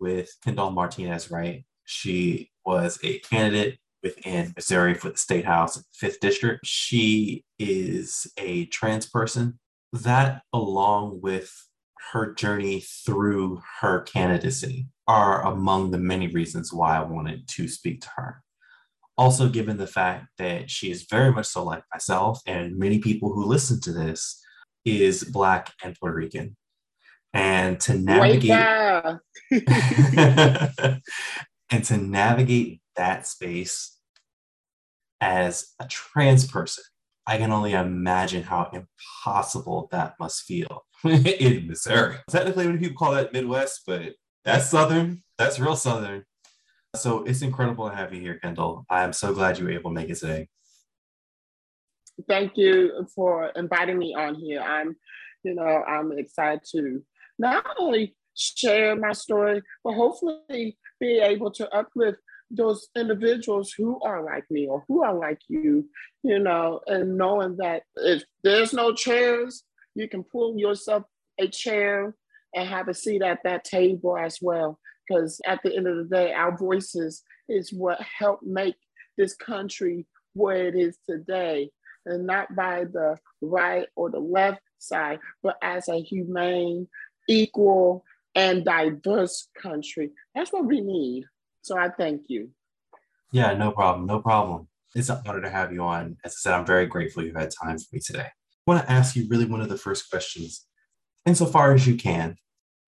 with Kendall Martinez Wright. She was a candidate within Missouri for the State House, 5th District. She is a trans person. That, along with her journey through her candidacy, are among the many reasons why I wanted to speak to her. Also, given the fact that she is very much so like myself, and many people who listen to this is Black and Puerto Rican. And to navigate and to navigate that space as a trans person, I can only imagine how impossible that must feel in Missouri. Technically, when people call that Midwest, but that's Southern. That's real Southern. So it's incredible to have you here, Kendall. I am so glad you were able to make it today. Thank you for inviting me on here. I'm, you know, I'm excited to not only share my story, but hopefully be able to uplift those individuals who are like me or who are like you, you know, and knowing that if there's no chairs, you can pull yourself a chair and have a seat at that table as well. Because at the end of the day, our voices is what help make this country where it is today, and not by the right or the left side, but as a humane, equal, and diverse country. That's what we need. So I thank you. Yeah, no problem. No problem. It's an honor to have you on. As I said, I'm very grateful you had time for me today. I want to ask you really one of the first questions, insofar as you can.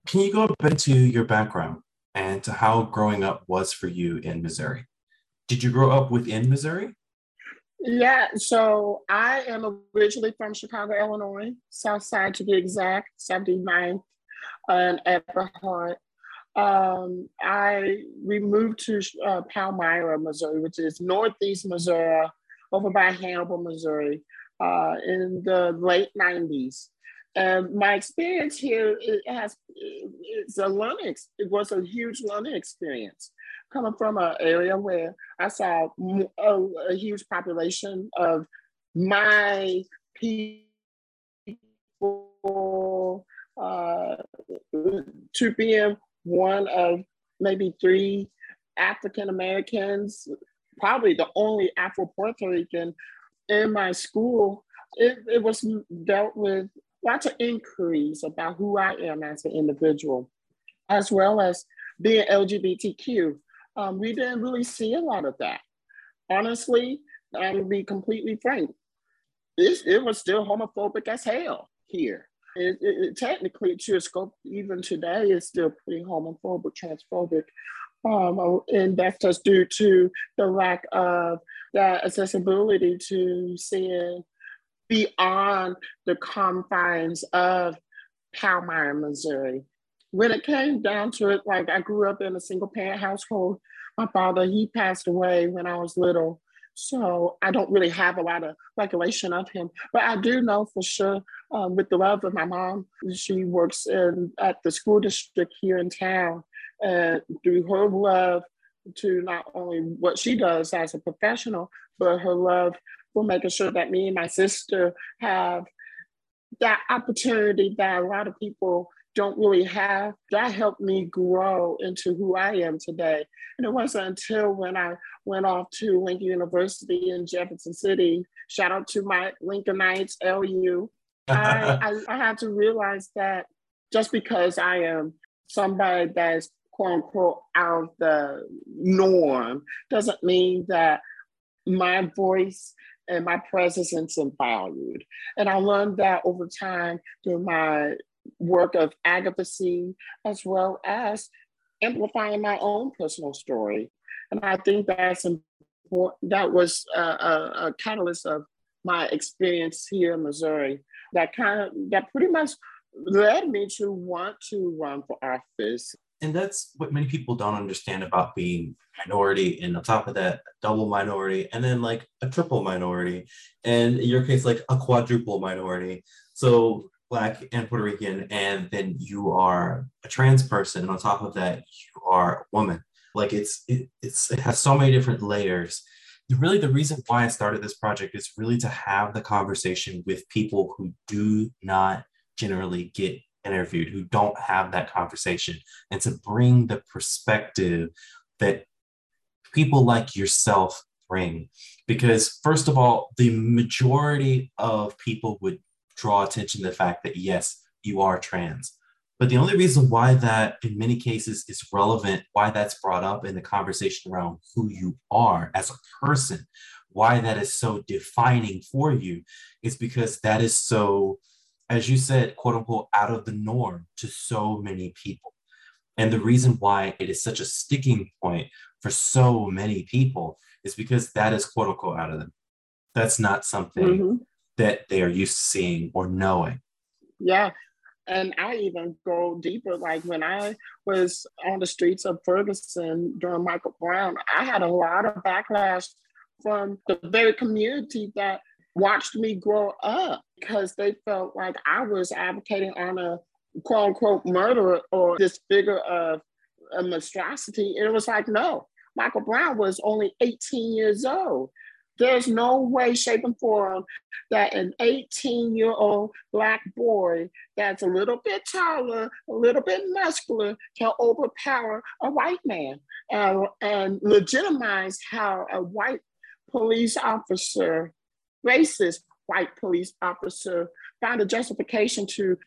Can you go a bit into your background and to how growing up was for you in Missouri? Did you grow up within Missouri? Yeah, so I am originally from Chicago, Illinois, South Side to be exact, 79th and Eberhart. Um, I we moved to uh, Palmyra, Missouri, which is northeast Missouri, over by Hannibal, Missouri, uh, in the late 90s. And my experience here it has it's a learning. It was a huge learning experience coming from an area where I saw a, a huge population of my people to being one of maybe three African Americans, probably the only Afro Puerto Rican in my school. It, it was dealt with lots of inquiries about who I am as an individual, as well as being LGBTQ. Um, we didn't really see a lot of that. Honestly, I will be completely frank, it, it was still homophobic as hell here. It, it, technically, to a scope, even today, is still pretty homophobic, transphobic. Um, and that's just due to the lack of that accessibility to seeing beyond the confines of Palmyra, Missouri. When it came down to it, like I grew up in a single parent household. My father, he passed away when I was little. So I don't really have a lot of recollection of him, but I do know for sure um, with the love of my mom, she works in, at the school district here in town. And through her love to not only what she does as a professional, but her love for making sure that me and my sister have that opportunity that a lot of people don't really have. That helped me grow into who I am today. And it wasn't until when I went off to Lincoln University in Jefferson City, shout out to my Lincolnites, LU, I, I, I had to realize that just because I am somebody that's quote unquote out of the norm doesn't mean that my voice and my presence isn't valued. And I learned that over time through my work of advocacy as well as amplifying my own personal story. And I think that's important. That was a, a, a catalyst of my experience here in Missouri that kind of, that pretty much led me to want to run for office. And that's what many people don't understand about being minority. And on top of that, double minority, and then like a triple minority. And in your case, like a quadruple minority. So Black and Puerto Rican, and then you are a trans person. And on top of that, you are a woman. Like it's it, it's it has so many different layers. Really, the reason why I started this project is really to have the conversation with people who do not generally get interviewed who don't have that conversation and to bring the perspective that people like yourself bring. Because, first of all, the majority of people would draw attention to the fact that, yes, you are trans. But the only reason why that, in many cases, is relevant, why that's brought up in the conversation around who you are as a person, why that is so defining for you, is because that is so, as you said, quote unquote, out of the norm to so many people. And the reason why it is such a sticking point for so many people is because that is quote unquote out of them. That's not something mm-hmm. that they are used to seeing or knowing. Yeah. And I even go deeper. Like when I was on the streets of Ferguson during Michael Brown, I had a lot of backlash from the very community that watched me grow up because they felt like I was advocating on a quote unquote murderer or this figure of a monstrosity. And it was like, no, Michael Brown was only 18 years old. There's no way, shape, and form that an 18 year old Black boy that's a little bit taller, a little bit muscular, can overpower a white man and, and legitimize how a white police officer, racist white police officer, found a justification to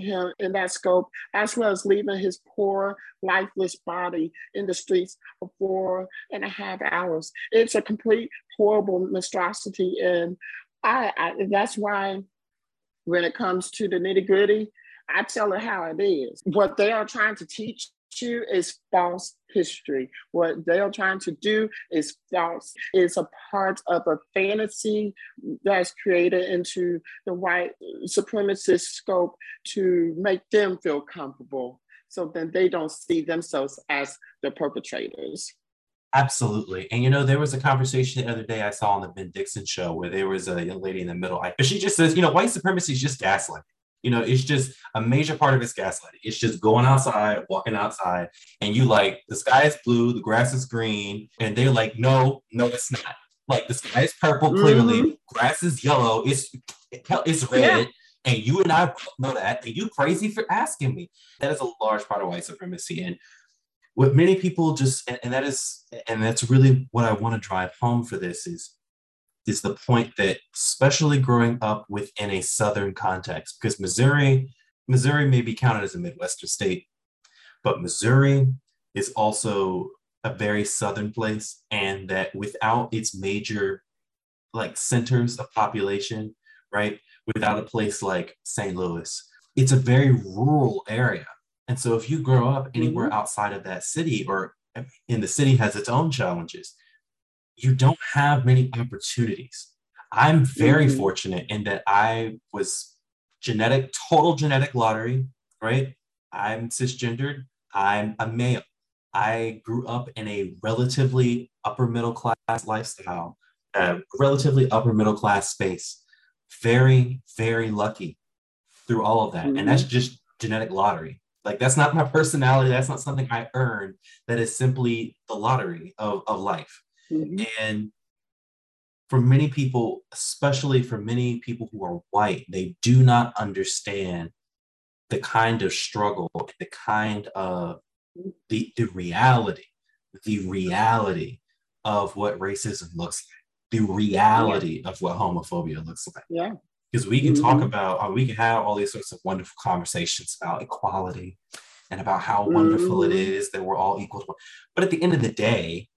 him in that scope, as well as leaving his poor, lifeless body in the streets for four and a half hours. It's a complete horrible monstrosity. And I, I that's why when it comes to the nitty gritty, I tell it how it is. What they are trying to teach is false history. What they are trying to do is false. It's a part of a fantasy that's created into the white supremacist scope to make them feel comfortable. So then they don't see themselves as the perpetrators. Absolutely. And you know, there was a conversation the other day I saw on the Ben Dixon show where there was a young lady in the middle. But she just says, you know, white supremacy is just gaslighting. You know, it's just a major part of it's gaslighting. It's just going outside, walking outside, and you like the sky is blue, the grass is green, and they're like, no, no, it's not. Like the sky is purple, clearly, mm-hmm. grass is yellow, it's it's red. Yeah. And you and I know that. And you crazy for asking me. That is a large part of white supremacy. And what many people just and, and that is and that's really what I want to drive home for this is is the point that, especially growing up within a Southern context, because Missouri, Missouri may be counted as a Midwestern state, but Missouri is also a very Southern place, and that without its major like centers of population, right, without a place like St. Louis, it's a very rural area. And so if you grow up anywhere mm-hmm. outside of that city or in the city has its own challenges, you don't have many opportunities. I'm very mm-hmm. fortunate in that I was genetic, total genetic lottery, right? I'm cisgendered, I'm a male. I grew up in a relatively upper middle class lifestyle, a relatively upper middle class space. Very, very lucky through all of that. Mm-hmm. And that's mm-hmm. just genetic lottery. Like that's not my personality. That's not something I earned. That is simply the lottery of, of life. Mm-hmm. And for many people, especially for many people who are white, they do not understand the kind of struggle, the kind of the, the reality, the reality of what racism looks like, the reality yeah. of what homophobia looks like. Yeah. Because we can mm-hmm. talk about, or we can have all these sorts of wonderful conversations about equality and about how mm-hmm. wonderful it mm-hmm. that we're all equal. But at the end of the day,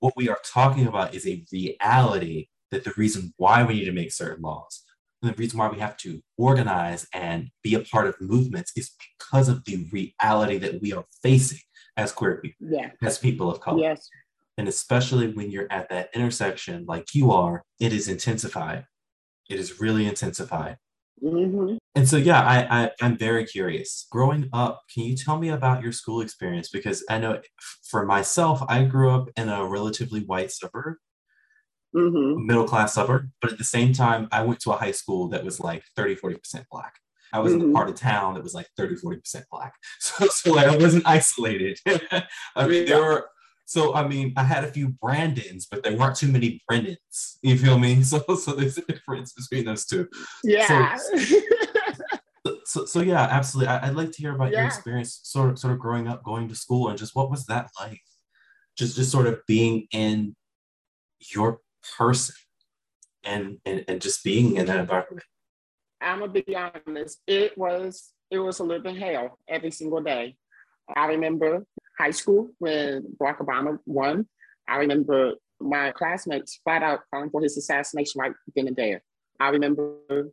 what we are talking about is a reality that the reason why we need to make certain laws and the reason why we have to organize and be a part of movements is because of the reality that we are facing as queer people, yeah. as people of color. Yes. And especially when you're at that intersection like you are, it is intensified. It is really intensified. Mm-hmm. And so, yeah, I, I I'm very curious. Growing up, can you tell me about your school experience? Because I know for myself, I grew up in a relatively white suburb, mm-hmm. middle class suburb, but at the same time, I went to a high school that was like 30, 40% black. I was mm-hmm. in a part of town that was like 30, 40% black. So, so like I wasn't isolated. I mean, there were so I mean, I had a few Brandons, but there weren't too many Brendans. You feel me? So so there's a difference between those two. Yeah. So, So, so yeah, absolutely. I, would like to hear about yeah. your experience, sort of, sort of growing up, going to school, and just what was that like? Just, just sort of being in your person, and and, and just being in that environment. I'm gonna be honest. It was it was a living hell every single day. I remember high school when Barack Obama won. I remember my classmates flat out calling for his assassination right then and there. I remember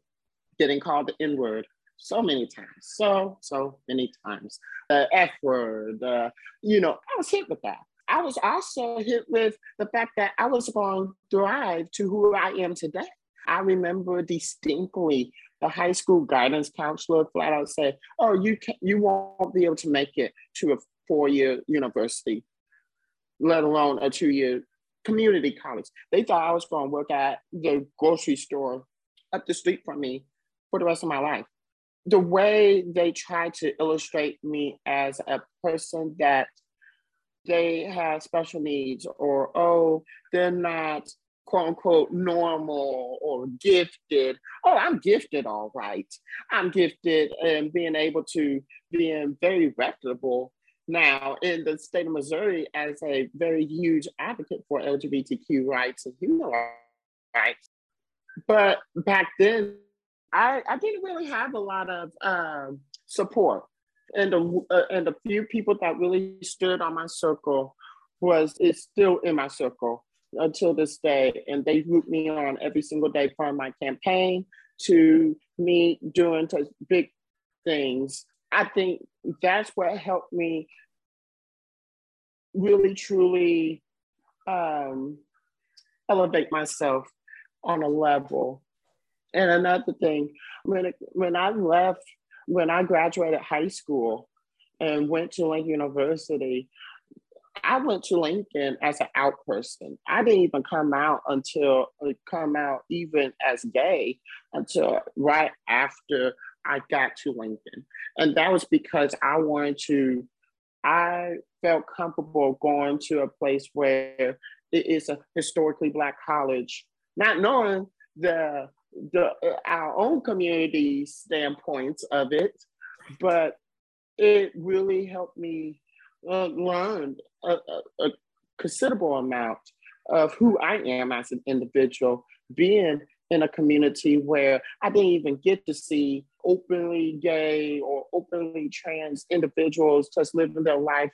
getting called the N word so many times, so, so many times. The F word, uh, you know, I was hit with that. I was also hit with the fact that I was going to thrive to who I am today. I remember distinctly the high school guidance counselor flat out said, "Oh, you can you won't be able to make it to a four-year university, let alone a two-year community college." They thought I was going to work at the grocery store up the street from me for the rest of my life. The way they tried to illustrate me as a person that they have special needs or oh they're not quote unquote normal or gifted. Oh, I'm gifted, all right. I'm gifted and being able to being very reputable now in the state of Missouri as a very huge advocate for LGBTQ rights and human rights. But back then, I, I didn't really have a lot of um, support. And the, uh, and the few people that really stood on my circle was is still in my circle until this day. And they root me on every single day from my campaign to me doing big things. I think that's what helped me really truly um, elevate myself on a level. And another thing, when it, when I left, when I graduated high school and went to Lincoln University, I went to Lincoln as an out person. I didn't even come out until uh, come out even as gay until right after I got to Lincoln. And that was because I wanted to, I felt comfortable going to a place where it is a historically Black college, not knowing the, the our own community standpoints of it, but it really helped me uh, learn a, a, a considerable amount of who I am as an individual, being in a community where I didn't even get to see openly gay or openly trans individuals just living their life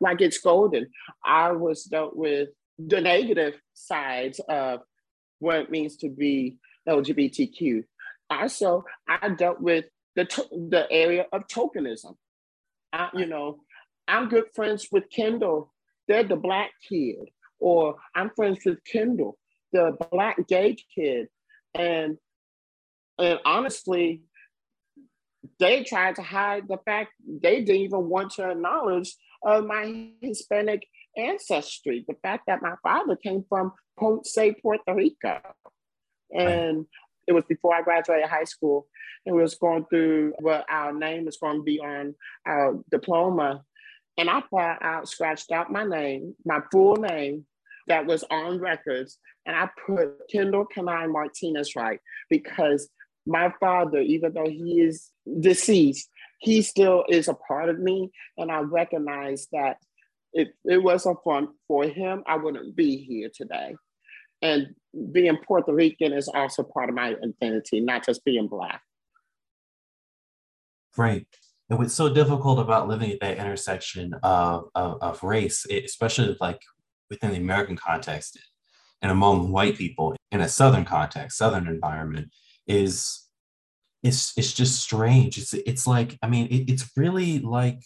like it's golden. I was dealt with the negative sides of what it means to be LGBTQ. Also, I dealt with the, to- the area of tokenism. I, you know, I'm good friends with Kendall they're the black kid, or I'm friends with Kendall, the black gay kid. And and honestly, they tried to hide the fact they didn't even want to acknowledge uh, my Hispanic ancestry, the fact that my father came from Ponce, Puerto Rico. And it was before I graduated high school. And we was going through what our name is going to be on our diploma. And I thought out, scratched out my name, my full name that was on records, and I put Kendall Kani Martinez Wright because my father, even though he is deceased, he still is a part of me. And I recognize that if it wasn't for, for him, I wouldn't be here today. And being Puerto Rican is also part of my identity, not just being Black. Right and what's so difficult about living at that intersection of, of, of race, especially like within the American context and among white people in a Southern context, Southern environment, is it's it's just strange. It's it's like I mean it, it's really like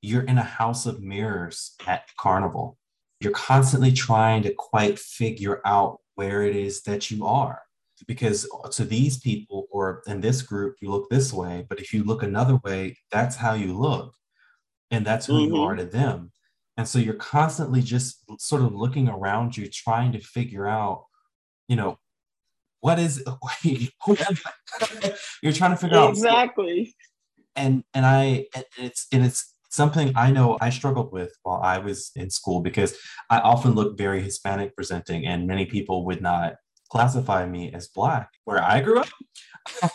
you're in a house of mirrors at Carnival. You're constantly trying to quite figure out where it is that you are because to these people or in this group you look this way but if you look another way that's how you look and that's who mm-hmm. you are to them and so you're constantly just sort of looking around you trying to figure out you know what is who am I? you're trying to figure out exactly and and i and it's and it's something i know i struggled with while i was in school because i often look very hispanic presenting and many people would not classify me as black where I grew up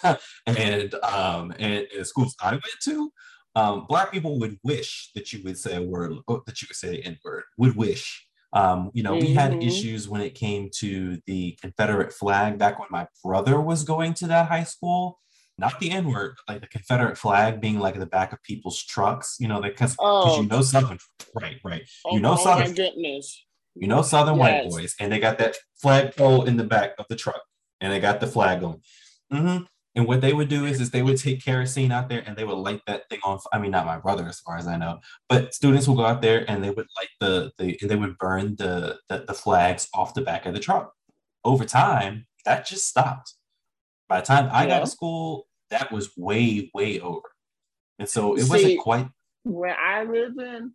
and um and, and the schools I went to, um, black people would wish that you would say a word that you would say the N-word, would wish. Um, you know, mm-hmm. we had mm-hmm. issues when it came to the Confederate flag back when my brother was going to that high school. Not the N word, like the Confederate flag being like the back of people's trucks, you know, because oh. you know Southern, right, right. Oh, you know oh Southern. My goodness. You know Southern yes. white boys, and they got that flag pole in the back of the truck, and they got the flag on. Mm-hmm. And what they would do is, is they would take kerosene out there and they would light that thing on. I mean, not my brother, as far as I know, but students will go out there and they would light the, the and they would burn the, the, the flags off the back of the truck. Over time, that just stopped. By the time I yeah. got to school, that was way, way over. And so it See, wasn't quite. Where I live in,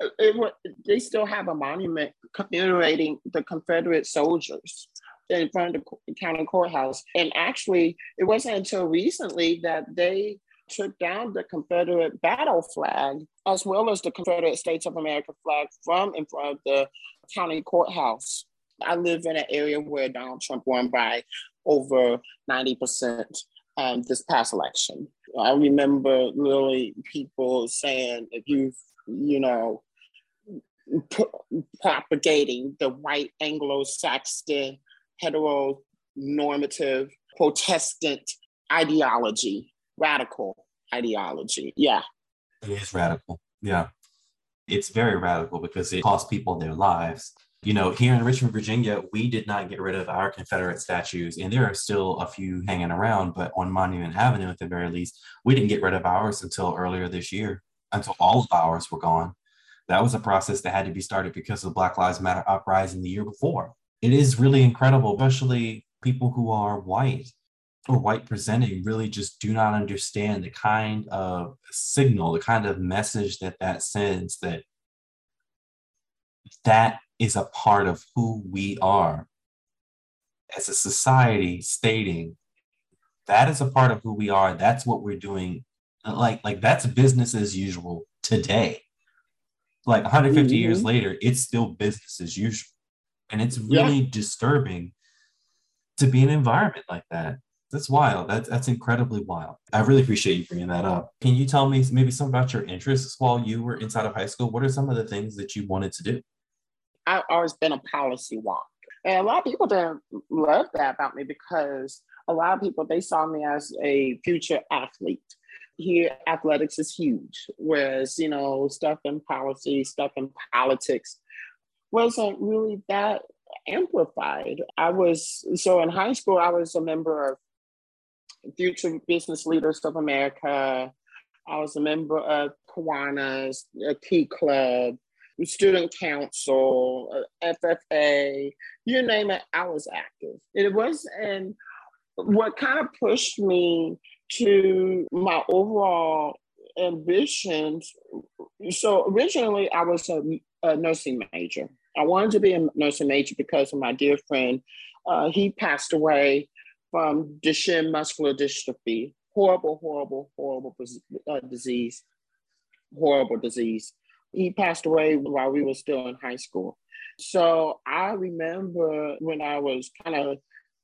it, was. they still have a monument commemorating the Confederate soldiers in front of the county courthouse. And actually, it wasn't until recently that they took down the Confederate battle flag as well as the Confederate States of America flag from in front of the county courthouse. I live in an area where Donald Trump won by over 90% um, this past election. I remember literally people saying if you, you know, propagating the white Anglo-Saxon heteronormative Protestant ideology, radical ideology. Yeah. It is radical. Yeah. It's very radical because it costs people their lives. You know, here in Richmond, Virginia, we did not get rid of our Confederate statues, and there are still a few hanging around, but on Monument Avenue, at the very least, we didn't get rid of ours until earlier this year, until all of ours were gone. That was a process that had to be started because of the Black Lives Matter uprising the year before. It is really incredible, especially people who are white or white presenting really just do not understand the kind of signal, the kind of message that that sends that that is a part of who we are as a society stating that is a part of who we are that's what we're doing. Like like that's business as usual today. Like 150 mm-hmm. years later it's still business as usual and it's really yeah. disturbing to be in an environment like that. That's wild. That's that's incredibly wild. I really appreciate you bringing that up. Can you tell me maybe some about your interests while you were inside of high school? What are some of the things that you wanted to do? I've always been a policy wonk. And a lot of people didn't love that about me because a lot of people they saw me as a future athlete. Here athletics is huge. Whereas you know stuff in policy stuff in politics wasn't really that amplified i was so in high school i was a member of future business leaders of america i was a member of kiwanis a key club student council ffa you name it i was active it was and what kind of pushed me to my overall ambitions. So originally, I was a, a, nursing major. I wanted to be a nursing major because of my dear friend. Uh, he passed away from Duchenne muscular dystrophy. Horrible, horrible, horrible uh, disease. Horrible disease. He passed away while we were still in high school. So I remember when I was kind of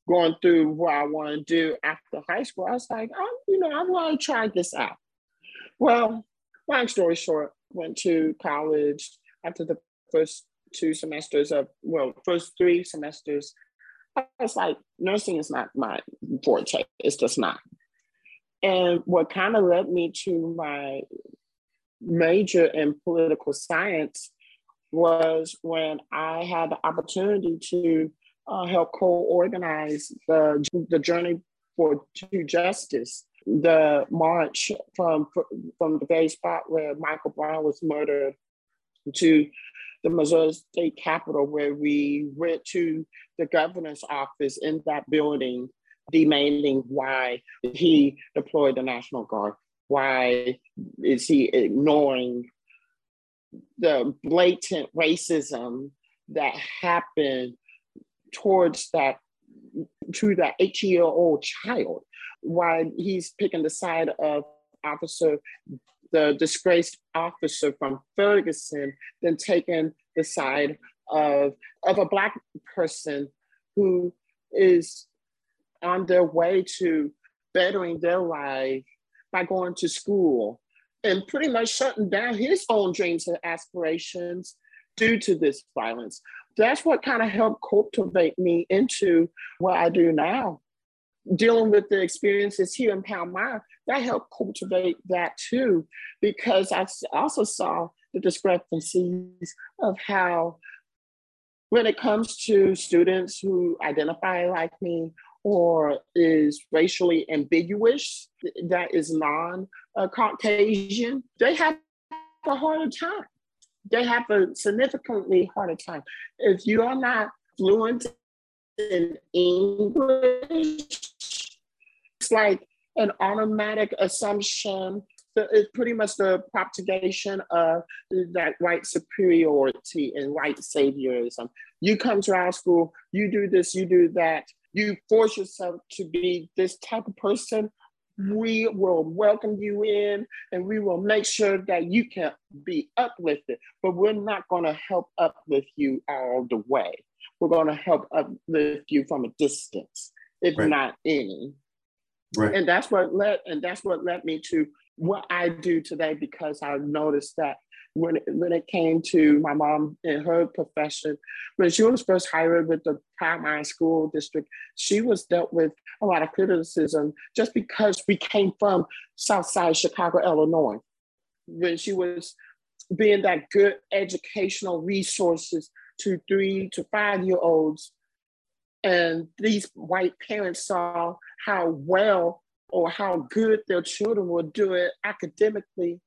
going through what I want to do after high school, I was like, oh, you know, I want to try this out. Well, long story short, went to college after the first two semesters of, well, first three semesters. I was like, nursing is not my forte. It's just not. And what kind of led me to my major in political science was when I had the opportunity to uh, help co-organize the, the Journey for to Justice, the march from, from the very spot where Michael Brown was murdered to the Missouri State Capitol, where we went to the governor's office in that building, demanding why he deployed the National Guard. Why is he ignoring the blatant racism that happened towards that to that eight year old child Why he's picking the side of officer the disgraced officer from ferguson then taking the side of of a black person who is on their way to bettering their life by going to school and pretty much shutting down his own dreams and aspirations due to this violence. That's what kind of helped cultivate me into what I do now. Dealing with the experiences here in Palmyra, that helped cultivate that too, because I also saw the discrepancies of how, when it comes to students who identify like me or is racially ambiguous, that is non Caucasian, they have a harder time. They have a significantly harder time. If you are not fluent in English, like an automatic assumption. It's pretty much the propagation of that white superiority and white saviorism. You come to our school, you do this, you do that. You force yourself to be this type of person we will welcome you in and we will make sure that you can be uplifted, but we're not going to help uplift you all the way. We're going to help uplift you from a distance, if right. not any. Right. And that's what led and that's what led me to what I do today because I noticed that when it, when it came to my mom and her profession, when she was first hired with the Palmyra School District, she was dealt with a lot of criticism just because we came from Southside Chicago, Illinois. When she was being that good educational resources to three to five year olds, and these white parents saw how well or how good their children were doing academically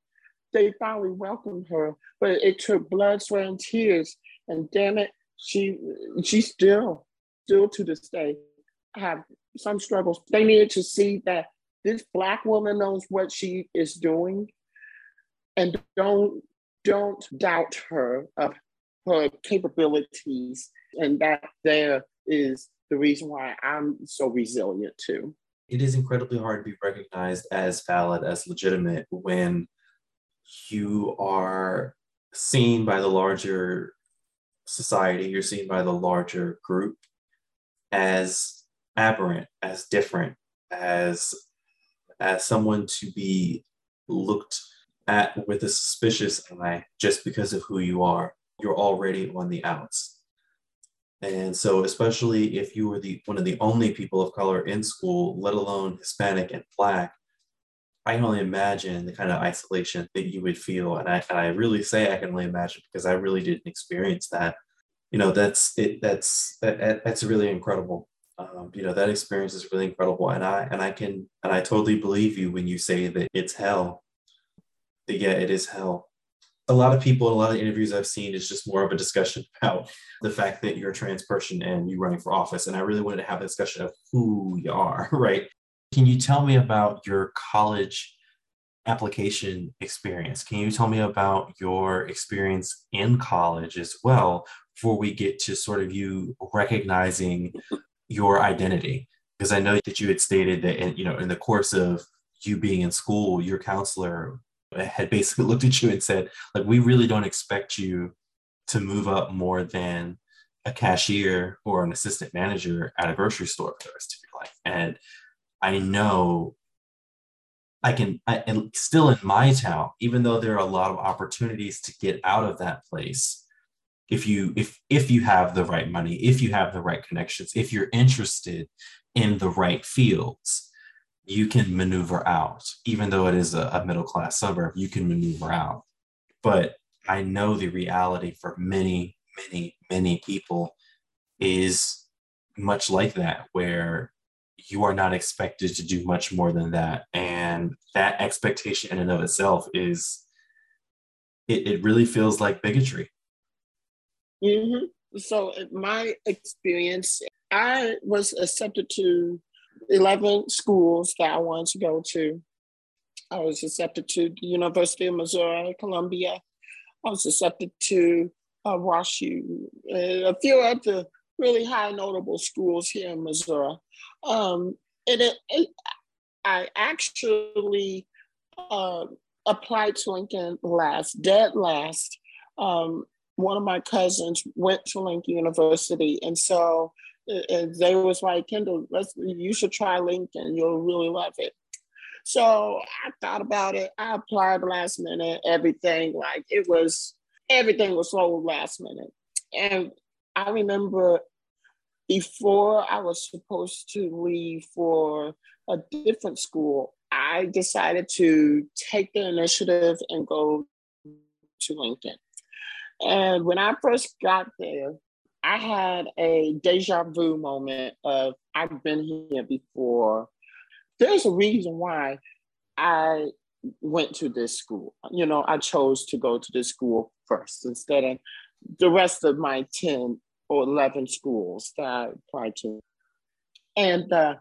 they finally welcomed her, but it took blood, sweat, and tears. And damn it, she she still, still to this day, have some struggles. They needed to see that this black woman knows what she is doing, and don't don't doubt her of her capabilities, and that there is the reason why I'm so resilient too. It is incredibly hard to be recognized as valid, as legitimate when you are seen by the larger society, you're seen by the larger group as aberrant, as different, as as someone to be looked at with a suspicious eye just because of who you are. You're already on the outs. And so, especially if you were the one of the only people of color in school, let alone Hispanic and Black, I can only imagine the kind of isolation that you would feel. And I, and I really say I can only imagine because I really didn't experience that. You know, that's it. That's that, that's really incredible. Um, you know, that experience is really incredible. And I and I can and I totally believe you when you say that it's hell. That, yeah, it is hell. A lot of people, a lot of interviews I've seen is just more of a discussion about the fact that you're a trans person and you're running for office. And I really wanted to have a discussion of who you are, right? Can you tell me about your college application experience? Can you tell me about your experience in college as well before we get to sort of you recognizing your identity? Because I know that you had stated that in, you know in the course of you being in school, your counselor had basically looked at you and said, like, we really don't expect you to move up more than a cashier or an assistant manager at a grocery store for the rest of your life. And I know I can, I, and still in my town, even though there are a lot of opportunities to get out of that place, if you if if you have the right money, if you have the right connections, if you're interested in the right fields, you can maneuver out. Even though it is a, a middle class suburb, you can maneuver out. But I know the reality for many, many, many people is much like that, where you are not expected to do much more than that. And that expectation in and of itself is, it, it really feels like bigotry. Mm-hmm. So, my experience, I was accepted to 11 schools that I wanted to go to. I was accepted to the University of Missouri, Columbia. I was accepted to uh, WashU, a few other really high notable schools here in Missouri. Um, and it, it, I actually uh, applied to Lincoln last, dead last. Um, one of my cousins went to Lincoln University, and so and they was like, Kendall, let's you should try Lincoln. You'll really love it. So I thought about it. I applied last minute, everything. Like it was everything was so last minute. And I remember before I was supposed to leave for a different school, I decided to take the initiative and go to Lincoln. And when I first got there, I had a deja vu moment of I've been here before. There's a reason why I went to this school. You know, I chose to go to this school first instead of the rest of my 10 or 11 schools that I applied to. And uh,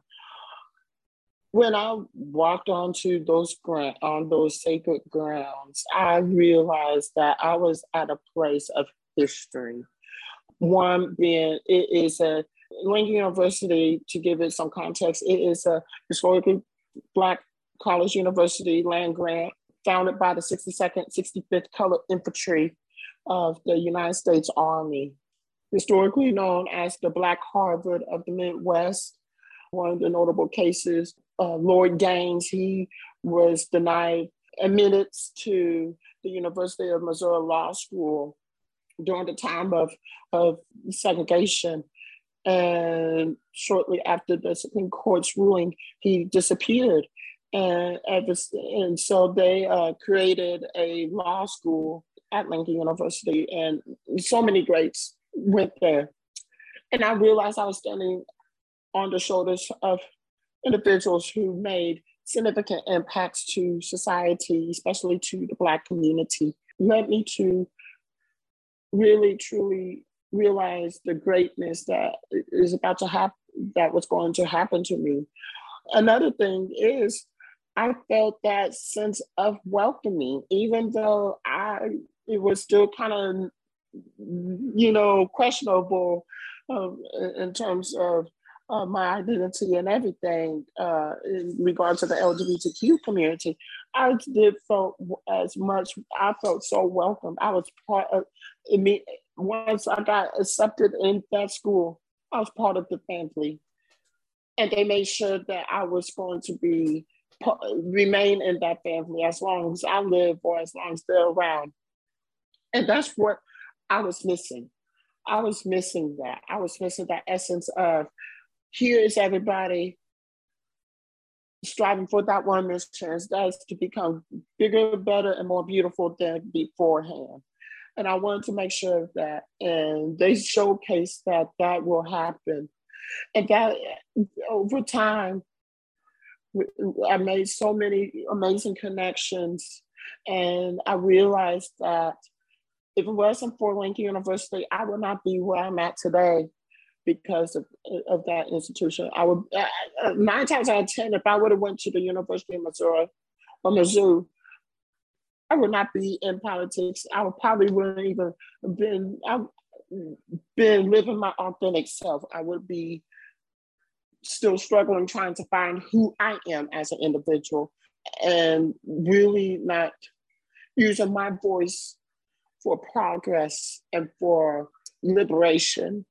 when I walked onto those ground, on those sacred grounds, I realized that I was at a place of history. One being it is a Lincoln University, to give it some context, it is a historically black college university land grant founded by the 62nd, 65th Colored Infantry of the United States Army, historically known as the Black Harvard of the Midwest. One of the notable cases, uh, Lloyd Gaines, he was denied admittance to the University of Missouri Law School during the time of, of segregation. And shortly after the Supreme Court's ruling, he disappeared. And, and so they uh, created a law school at Lincoln University, and so many greats went there. And I realized I was standing on the shoulders of individuals who made significant impacts to society, especially to the Black community, led me to really, truly realize the greatness that is about to happen, that was going to happen to me. Another thing is, I felt that sense of welcoming, even though I it was still kind of, you know, questionable um, in terms of uh, my identity and everything uh, in regards to the LGBTQ community. I did felt as much. I felt so welcome. I was part of. I mean, once I got accepted in that school, I was part of the family, and they made sure that I was going to be remain in that family as long as I live or as long as they're around. And that's what I was missing. I was missing that. I was missing that essence of here is everybody striving for that one mission. That's to become bigger, better, and more beautiful than beforehand. And I wanted to make sure of that, and they showcase that that will happen. And that over time, I made so many amazing connections. And I realized that if it wasn't for Lincoln University, I would not be where I'm at today because of, of that institution. I would uh, nine times out of ten, if I would have went to the University of Missouri or Mizzou, I would not be in politics. I would probably wouldn't even been I've been living my authentic self. I would be still struggling trying to find who I am as an individual and really not using my voice for progress and for liberation.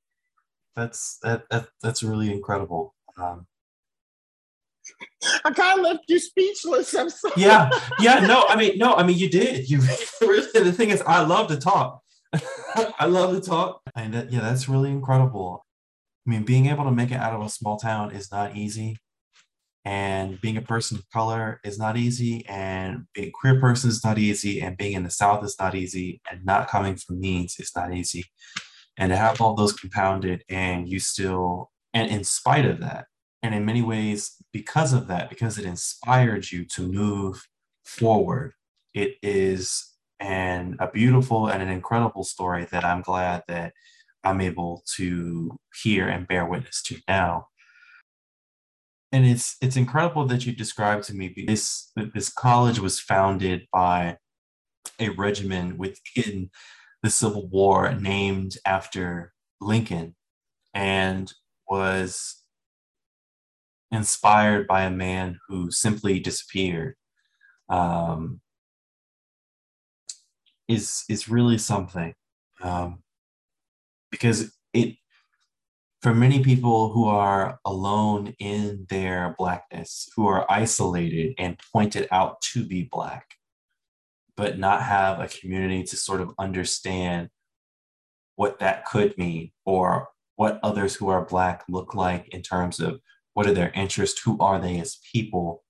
That's that, that that's really incredible. Um, I kind of left you speechless. I'm sorry. Yeah, yeah. No, I mean, no, I mean, you did. You really. The thing is, I love to talk. I love to talk, and that, yeah, that's really incredible. I mean, being able to make it out of a small town is not easy and being a person of color is not easy and being a queer person is not easy and being in the south is not easy and not coming from means is not easy and to have all those compounded and you still and in spite of that and in many ways because of that because it inspired you to move forward it is an a beautiful and an incredible story that i'm glad that i'm able to hear and bear witness to now. And it's it's incredible that you described to me this this college was founded by a regiment within the Civil War named after Lincoln and was inspired by a man who simply disappeared. Um, is is really something um, because it for many people who are alone in their blackness, who are isolated and pointed out to be black, but not have a community to sort of understand what that could mean or what others who are black look like in terms of what are their interests, who are they as people,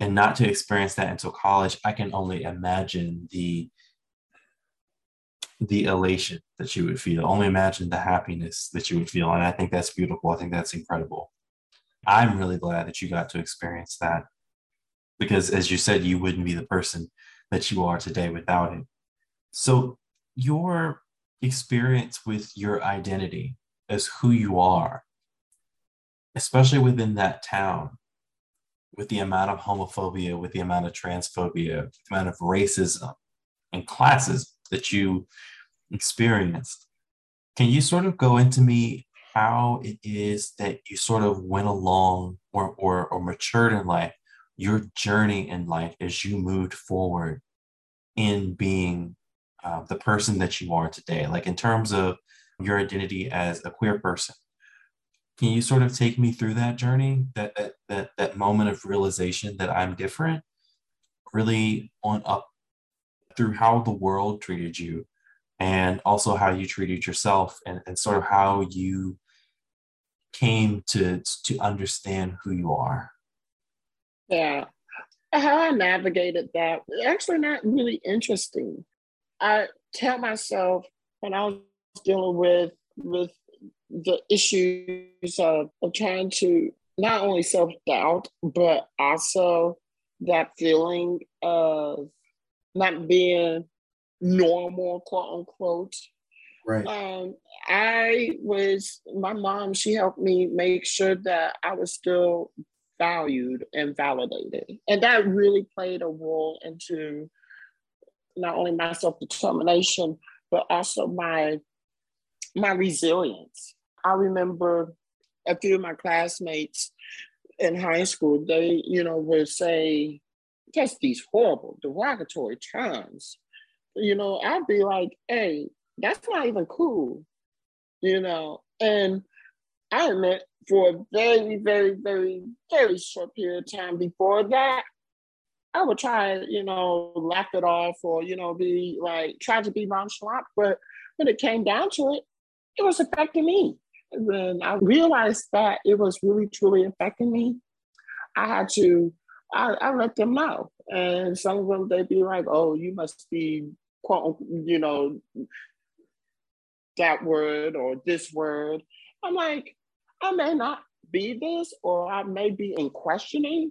and not to experience that until college, I can only imagine the the elation that you would feel. Only imagine the happiness that you would feel. And I think that's beautiful. I think that's incredible. I'm really glad that you got to experience that because, as you said, you wouldn't be the person that you are today without it. So, your experience with your identity as who you are, especially within that town, with the amount of homophobia, with the amount of transphobia, the amount of racism and classes that you experienced. Can you sort of go into me how it is that you sort of went along or, or, or matured in life, your journey in life as you moved forward in being uh, the person that you are today? Like in terms of your identity as a queer person, can you sort of take me through that journey, that that that, that moment of realization that I'm different, really on up through how the world treated you and also how you treated yourself and, and sort of how you came to to understand who you are yeah how i navigated that actually not really interesting i tell myself when i was dealing with with the issues of, of trying to not only self-doubt but also that feeling of not being normal, quote unquote. Right. Um, I was my mom. She helped me make sure that I was still valued and validated, and that really played a role into not only my self determination but also my my resilience. I remember a few of my classmates in high school. They, you know, would say just these horrible derogatory terms you know, I'd be like, hey, that's not even cool, you know. And I admit, for a very, very, very, very short period of time before that, I would try, you know, laugh it off or, you know, be like, try to be nonchalant. But when it came down to it, it was affecting me. And when I realized that it was really, truly affecting me, I had to, I, I let them know. And some of them, they'd be like, oh, you must be quote, you know, that word or this word. I'm like, I may not be this or I may be in questioning,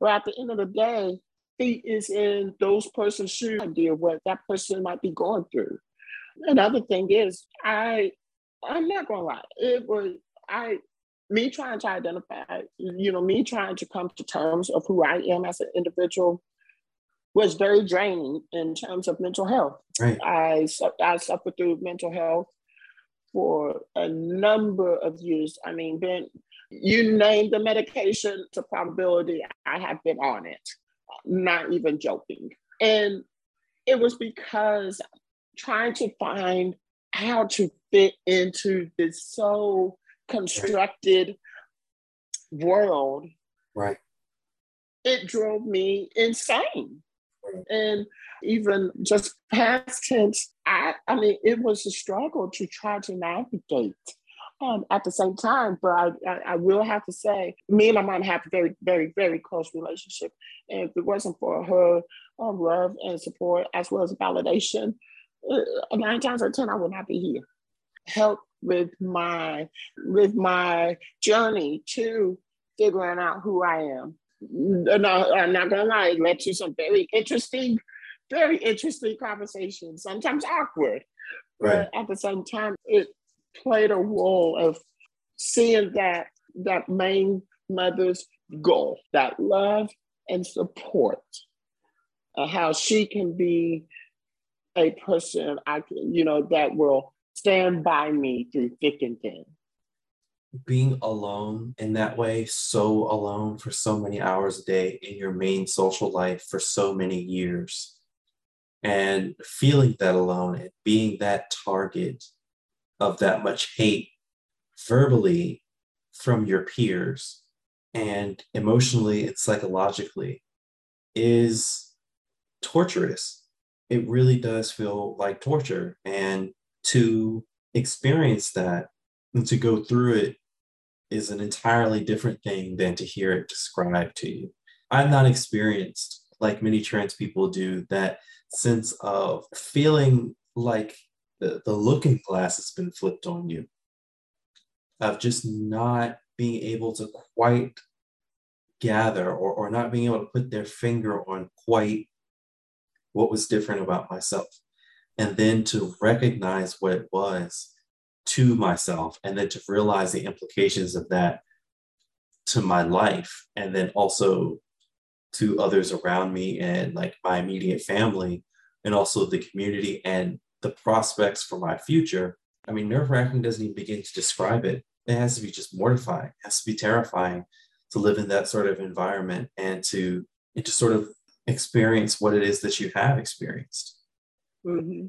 but at the end of the day, feet is in those person's shoes idea what that person might be going through. Another thing is I I'm not gonna lie, it was I me trying to identify, you know, me trying to come to terms of who I am as an individual was very draining in terms of mental health. Right. I, I suffered through mental health for a number of years. I mean, been, you name the medication, to probability I have been on it, not even joking. And it was because trying to find how to fit into this so constructed world. Right. It drove me insane. And even just past tense, I, I mean, it was a struggle to try to navigate. Um, at the same time, but I, I, I, will have to say, me and my mom have a very, very, very close relationship. And if it wasn't for her um, love and support, as well as validation, uh, nine times out of ten, I would not be here. Help with my with my journey to figuring out who I am no, I'm not gonna lie, it led to some very interesting, very interesting conversations, sometimes awkward. Right. But at the same time, it played a role of seeing that that main mother's goal, that love and support, uh, how she can be a person I can, you know, that will stand by me through thick and thin being alone in that way, so alone for so many hours a day in your main social life for so many years, and feeling that alone and being that target of that much hate verbally from your peers and emotionally and psychologically is torturous. It really does feel like torture. And to experience that and to go through it is an entirely different thing than to hear it described to you. I'm not experienced, like many trans people do, that sense of feeling like the, the looking glass has been flipped on you, of just not being able to quite gather or, or not being able to put their finger on quite what was different about myself. And then to recognize what it was to myself, and then to realize the implications of that to my life, and then also to others around me and like my immediate family, and also the community and the prospects for my future. I mean, nerve wracking doesn't even begin to describe it. It has to be just mortifying, it has to be terrifying to live in that sort of environment and to, and to sort of experience what it is that you have experienced. Mm-hmm.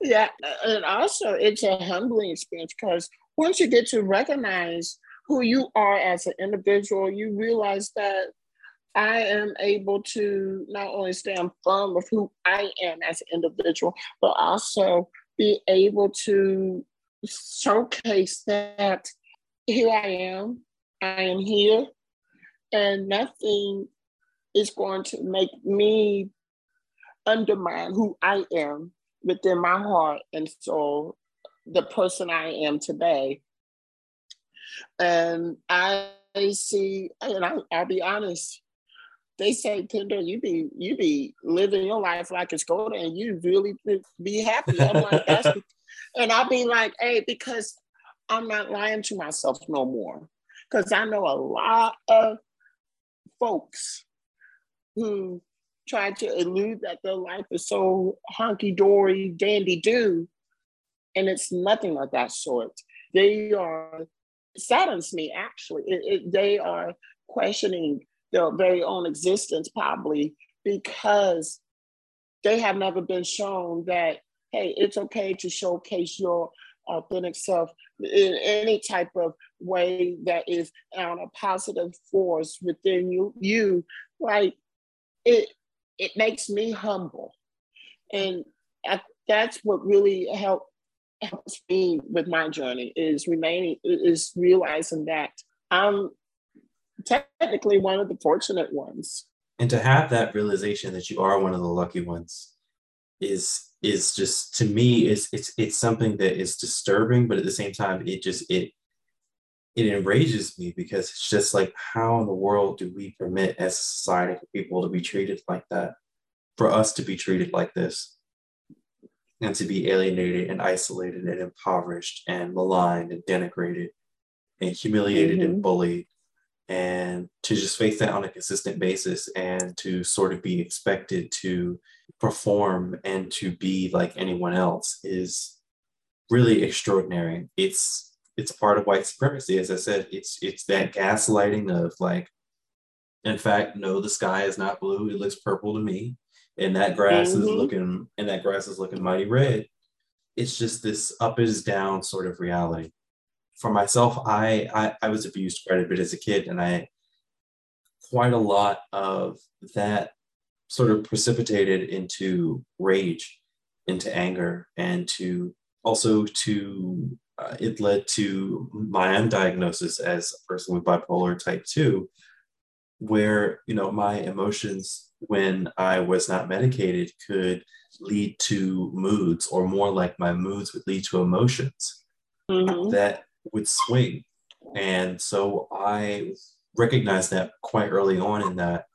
Yeah, and also it's a humbling experience because once you get to recognize who you are as an individual, you realize that I am able to not only stand firm with who I am as an individual, but also be able to showcase that here I am, I am here, and nothing is going to make me undermine who I am within my heart and soul, the person I am today. And I see, and I, I'll be honest, they say, Kendall, you be you be living your life like it's golden, and you really be happy. I'm like, that's, and I'll be like, hey, because I'm not lying to myself no more, because I know a lot of folks who try to elude that their life is so honky dory, dandy do, and it's nothing of that sort. They are saddens me actually. It, it, they are questioning their very own existence, probably because they have never been shown that, hey, it's okay to showcase your authentic self in any type of way that is on a positive force within you. You like it. It makes me humble, and I, that's what really helped helps me with my journey is remaining is realizing that I'm technically one of the fortunate ones. And to have that realization that you are one of the lucky ones is is just to me is it's it's something that is disturbing, but at the same time it just it it enrages me because it's just like how in the world do we permit as a society for people to be treated like that? For us to be treated like this? And to be alienated and isolated and impoverished and maligned and denigrated and humiliated mm-hmm. and bullied. And to just face that on a consistent basis and to sort of be expected to perform and to be like anyone else is really extraordinary. It's it's part of white supremacy. As i said it's it's that gaslighting of like in fact no the sky is not blue it looks purple to me and that grass mm-hmm. is looking and that grass is looking mighty red. It's just this up is down sort of reality. For myself, I, I, I was abused quite a bit as a kid, and I quite a lot of that sort of precipitated into rage, into anger, and to also to uh, it led to my own diagnosis as a person with bipolar type two, where you know my emotions when I was not medicated could lead to moods, or more like my moods would lead to emotions mm-hmm. that would swing. And so I recognized that quite early on in that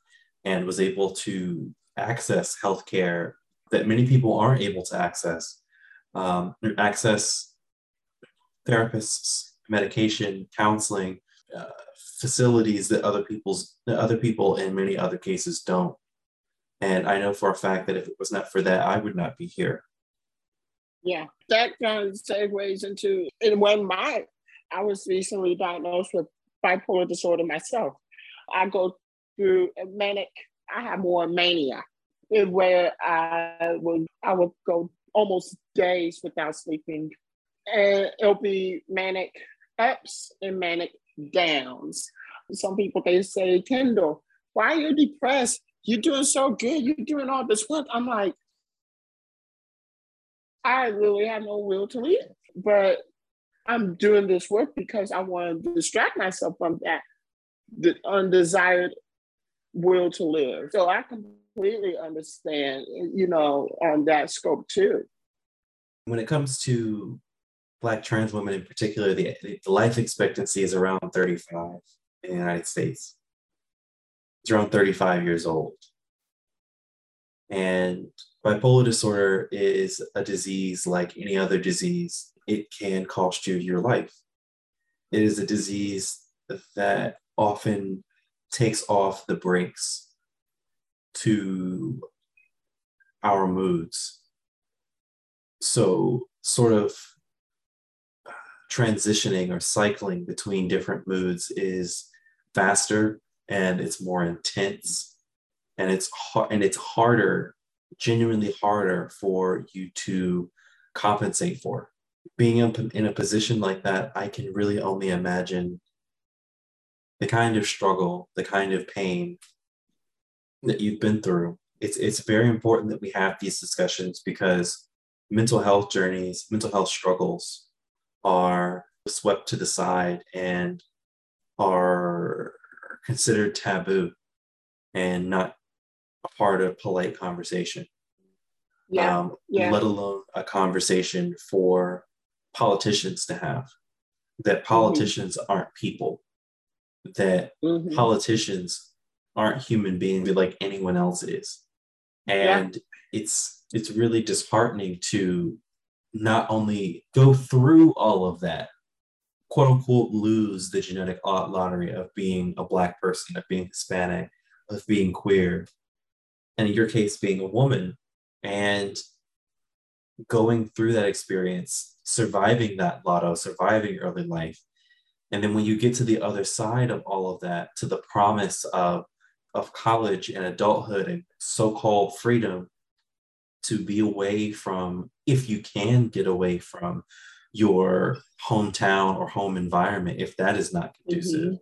and was able to access healthcare that many people aren't able to access. Um, access therapists, medication, counseling, uh, facilities that other people's that other people in many other cases don't. And I know for a fact that if it was not for that, I would not be here. Yeah, that kind of segues into and when my I was recently diagnosed with bipolar disorder myself. I go through a manic, I have more mania where I would I would go almost days without sleeping. And it'll be manic ups and manic downs. Some people they say, Kendall, why are you depressed? You're doing so good. You're doing all this work. I'm like, I really have no will to live, but I'm doing this work because I want to distract myself from that the undesired will to live. So I completely understand, you know, on that scope too. When it comes to Black trans women in particular, the, the life expectancy is around 35 in the United States. It's around 35 years old. And bipolar disorder is a disease like any other disease. It can cost you your life. It is a disease that often takes off the brakes to our moods. So, sort of transitioning or cycling between different moods is faster and it's more intense. And it's hard and it's harder genuinely harder for you to compensate for. Being in a position like that i can really only imagine the kind of struggle the kind of pain that you've been through. It's it's very important that we have these discussions because mental health journeys mental health struggles are swept to the side and are considered taboo and not a part of polite conversation. Yeah. Um, yeah. Let alone a conversation for politicians to have. That mm-hmm. politicians mm-hmm. aren't people. That mm-hmm. politicians aren't human beings like anyone else is. And yeah. it's it's really disheartening to not only go through all of that, quote unquote, lose the genetic lottery of being a Black person, of being Hispanic, of being queer, and in your case, being a woman, and going through that experience, surviving that lotto, surviving early life. And then when you get to the other side of all of that, to the promise of, of college and adulthood and so called freedom, to be away from, if you can get away from your hometown or home environment, if that is not conducive, mm-hmm.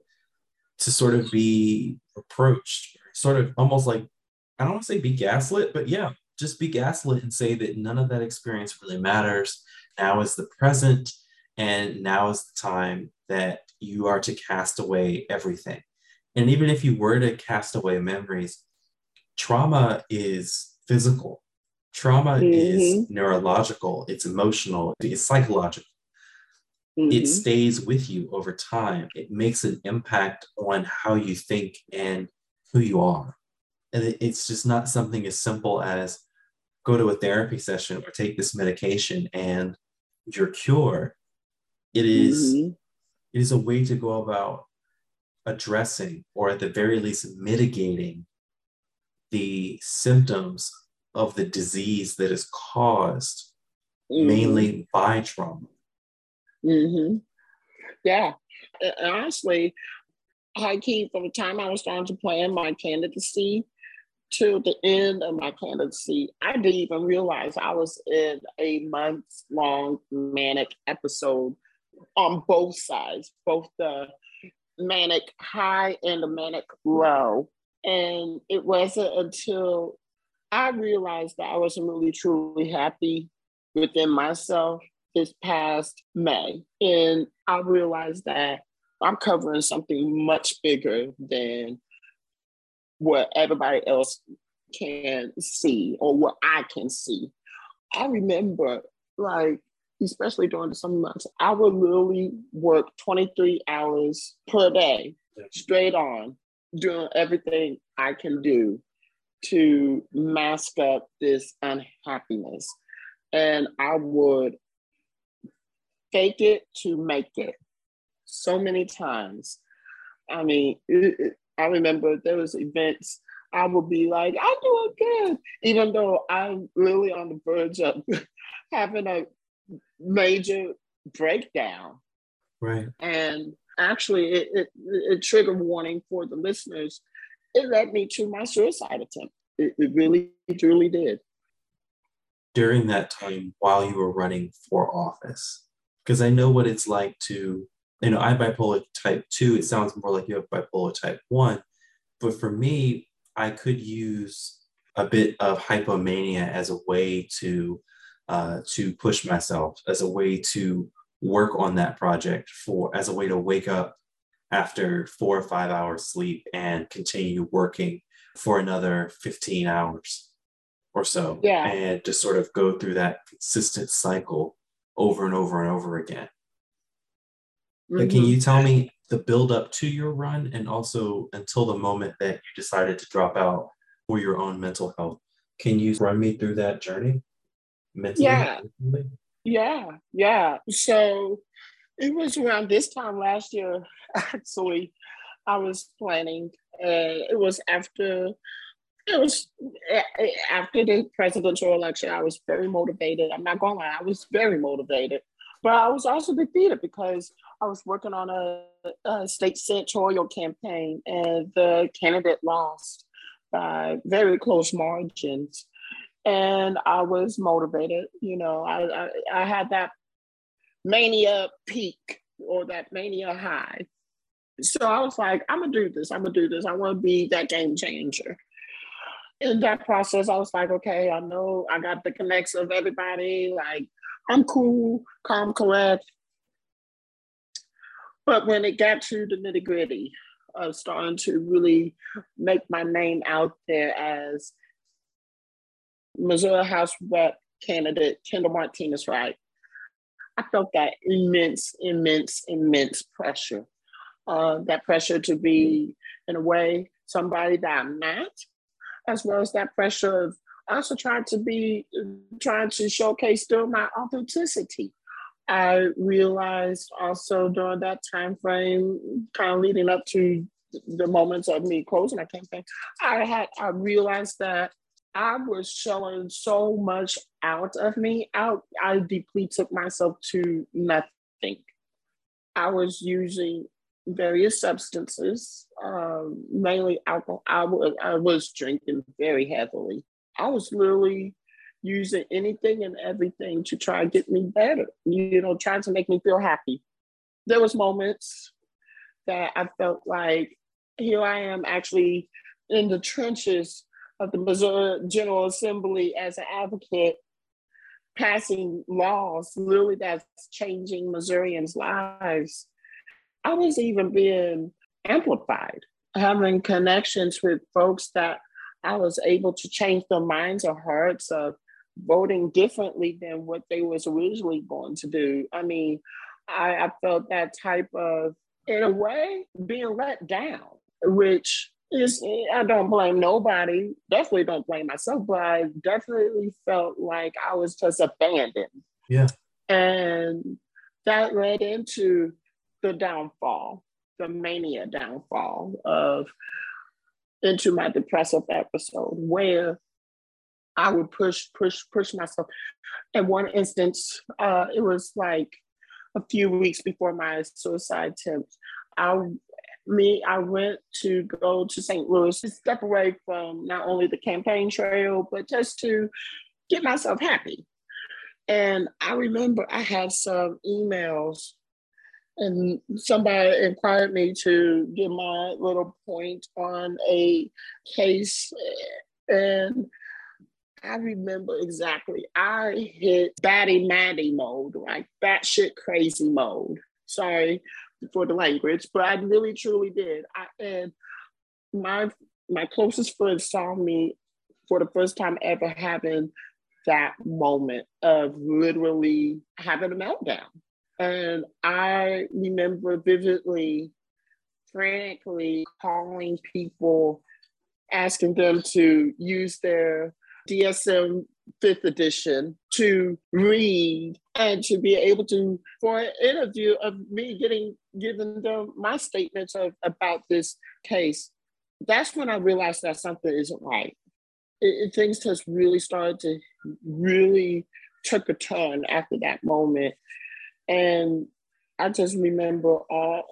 to sort of be approached, sort of almost like, I don't want to say be gaslit, but yeah, just be gaslit and say that none of that experience really matters. Now is the present, and now is the time that you are to cast away everything. And even if you were to cast away memories, trauma is physical. Trauma mm-hmm. is neurological, it's emotional, it's psychological. Mm-hmm. It stays with you over time. It makes an impact on how you think and who you are. And it's just not something as simple as go to a therapy session or take this medication and you're cured. It is, mm-hmm. it is a way to go about addressing or at the very least mitigating the symptoms of the disease that is caused mm-hmm. mainly by trauma. Mm-hmm. Yeah. And honestly, I keep from the time I was starting to plan my candidacy to the end of my candidacy, I didn't even realize I was in a months long manic episode on both sides, both the manic high and the manic low. And it wasn't until I realized that I wasn't really truly happy within myself this past May. And I realized that I'm covering something much bigger than what everybody else can see or what I can see. I remember, like, especially during the summer months, I would literally work 23 hours per day, straight on, doing everything I can do to mask up this unhappiness. And I would fake it to make it so many times. I mean, it, it, I remember there was events I would be like, I'm doing good, even though I'm really on the verge of having a major breakdown. Right. And actually, it, it, it trigger warning for the listeners it led me to my suicide attempt. It, it really, truly did. During that time, while you were running for office, because I know what it's like to you know, I have bipolar type two. It sounds more like you have bipolar type one. But for me, I could use a bit of hypomania as a way to uh, to push myself, as a way to work on that project for as a way to wake up after four or five hours sleep and continue working for another 15 hours or so. Yeah. And just sort of go through that consistent cycle over and over and over again. Mm-hmm. But can you tell me the build up to your run and also until the moment that you decided to drop out for your own mental health? Can you run me through that journey? Mentally? Yeah. Yeah. Yeah. So it was around this time last year, actually, I was planning, and it was after it was uh, after the presidential election. I was very motivated. I'm not gonna lie, I was very motivated, but I was also defeated because I was working on a, a state senatorial campaign, and the candidate lost by very close margins. And I was motivated. You know, I, I, I had that mania peak or that mania high. So I was like, I'm gonna do this. I'm gonna do this. I want to be that game changer. In that process, I was like, okay, I know I got the connects of everybody. Like, I'm cool, calm, correct. But when it got to the nitty gritty of starting to really make my name out there as Missouri House Rep candidate Kendall Martinez Wright, I felt that immense, immense, immense pressure. Uh, that pressure to be, in a way, somebody that I'm not, as well as that pressure of also trying to be, trying to showcase still my authenticity. I realized also during that time frame, kind of leading up to the moments of me closing my campaign, I had I realized that I was showing so much out of me. I, I deeply took myself to nothing. I was using various substances, um, mainly alcohol. I was, I was drinking very heavily. I was literally using anything and everything to try to get me better, you know, trying to make me feel happy. There was moments that I felt like here I am actually in the trenches of the Missouri General Assembly as an advocate, passing laws literally that's changing Missourians' lives. I was even being amplified, having connections with folks that I was able to change their minds or hearts of voting differently than what they was originally going to do. I mean, I, I felt that type of, in a way, being let down, which is I don't blame nobody. Definitely don't blame myself, but I definitely felt like I was just abandoned. Yeah. And that led into the downfall, the mania downfall of into my depressive episode where I would push, push, push myself. In one instance, uh, it was like a few weeks before my suicide attempt. I me, I went to go to St. Louis to step away from not only the campaign trail, but just to get myself happy. And I remember I had some emails and somebody inquired me to give my little point on a case. And I remember exactly, I hit batty matty mode, like batshit crazy mode. Sorry for the language, but I really truly did. I, and my my closest friends saw me for the first time ever having that moment of literally having a meltdown. And I remember vividly, frantically calling people, asking them to use their DSM fifth edition to read and to be able to for an interview of me getting giving them my statements of about this case that's when i realized that something isn't right. It, it, things just really started to really took a turn after that moment. And i just remember all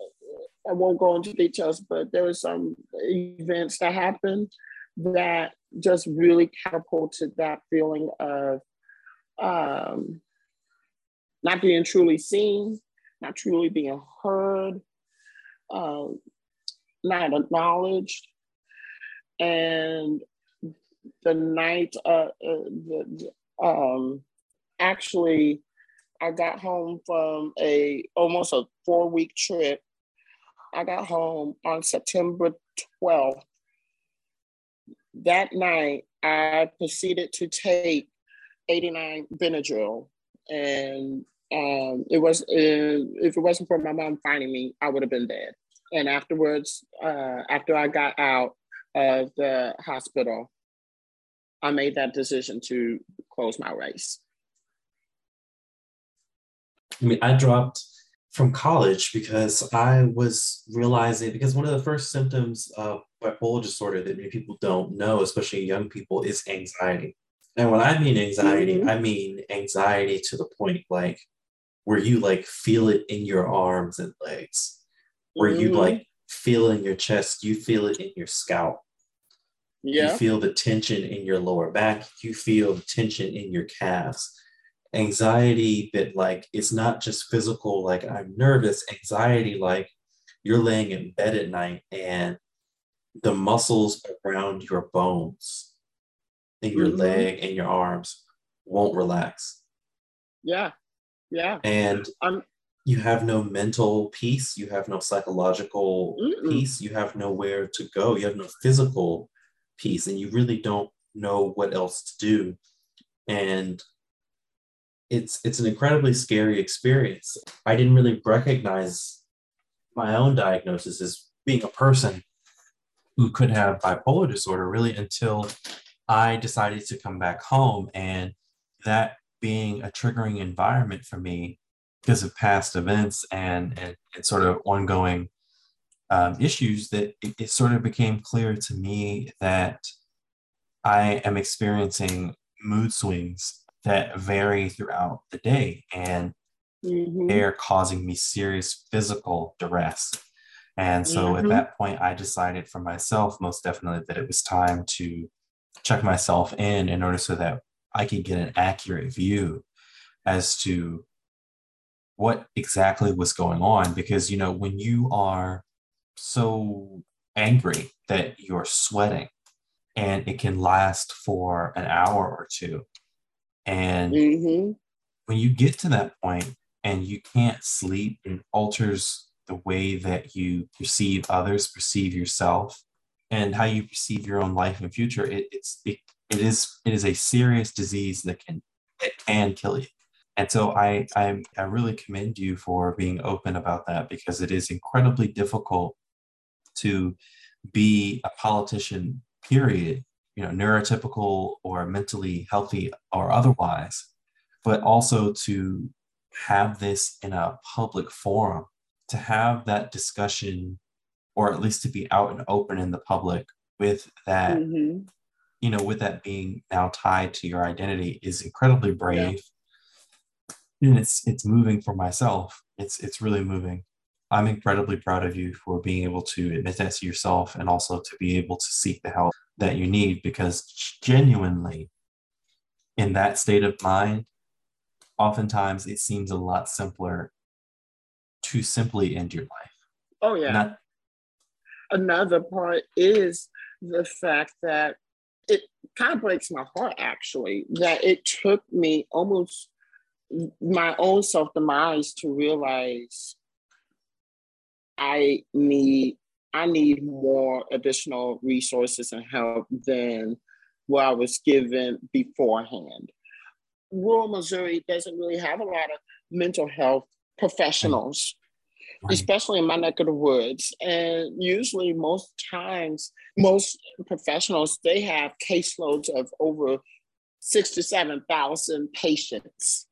i won't go into details but there were some events that happened that just really catapulted that feeling of um, not being truly seen, not truly being heard, uh, not acknowledged. And the night, uh, uh, the, um, actually, I got home from a almost a four week trip. I got home on September 12th. That night, I proceeded to take 89 Benadryl, and um, it was uh, if it wasn't for my mom finding me, I would have been dead. And afterwards, uh, after I got out of the hospital, I made that decision to close my race. I mean, I dropped from college because I was realizing because one of the first symptoms of bipolar disorder that many people don't know, especially young people, is anxiety. And when I mean anxiety, mm-hmm. I mean anxiety to the point like where you like feel it in your arms and legs, where mm-hmm. you like feel in your chest, you feel it in your scalp. Yeah. You feel the tension in your lower back, you feel the tension in your calves. Anxiety that like it's not just physical, like I'm nervous, anxiety like you're laying in bed at night and the muscles around your bones in your mm-hmm. leg and your arms won't relax. Yeah. Yeah. And I'm, you have no mental peace, you have no psychological Mm-mm. peace, you have nowhere to go, you have no physical peace, and you really don't know what else to do. And it's it's an incredibly scary experience. I didn't really recognize my own diagnosis as being a person who could have bipolar disorder really until I decided to come back home and that being a triggering environment for me because of past events and, and, and sort of ongoing um, issues that it, it, sort of became clear to me that I am experiencing mood swings that vary throughout the day and mm-hmm. they're causing me serious physical duress. And so mm-hmm. at that point, I decided for myself, most definitely, that it was time to check myself in in order so that I can get an accurate view as to what exactly was going on. Because, you know, when you are so angry that you're sweating and it can last for an hour or two. And mm-hmm. when you get to that point and you can't sleep, it alters the way that you perceive others, perceive yourself and how you perceive your own life and future, it, it's it, it is it is a serious disease that can can kill you. And so I, I I really commend you for being open about that because it is incredibly difficult to be a politician, period, you know, neurotypical or mentally healthy or otherwise, but also to have this in a public forum, to have that discussion or at least to be out and open in the public with that mm-hmm. You know with that being now tied to your identity is incredibly brave. Yeah. and it's it's moving for myself. It's it's really moving. I'm incredibly proud of you for being able to admit that to yourself and also to be able to seek the help that you need because genuinely in that state of mind oftentimes it seems a lot simpler to simply end your life. Oh yeah. Not another part is the fact that kind of breaks my heart actually that it took me almost my own self demise to realize I need I need more additional resources and help than what I was given beforehand. Rural Missouri doesn't really have a lot of mental health professionals especially in my neck of the woods. And usually, most times, most professionals they have caseloads of over six to seven thousand patients,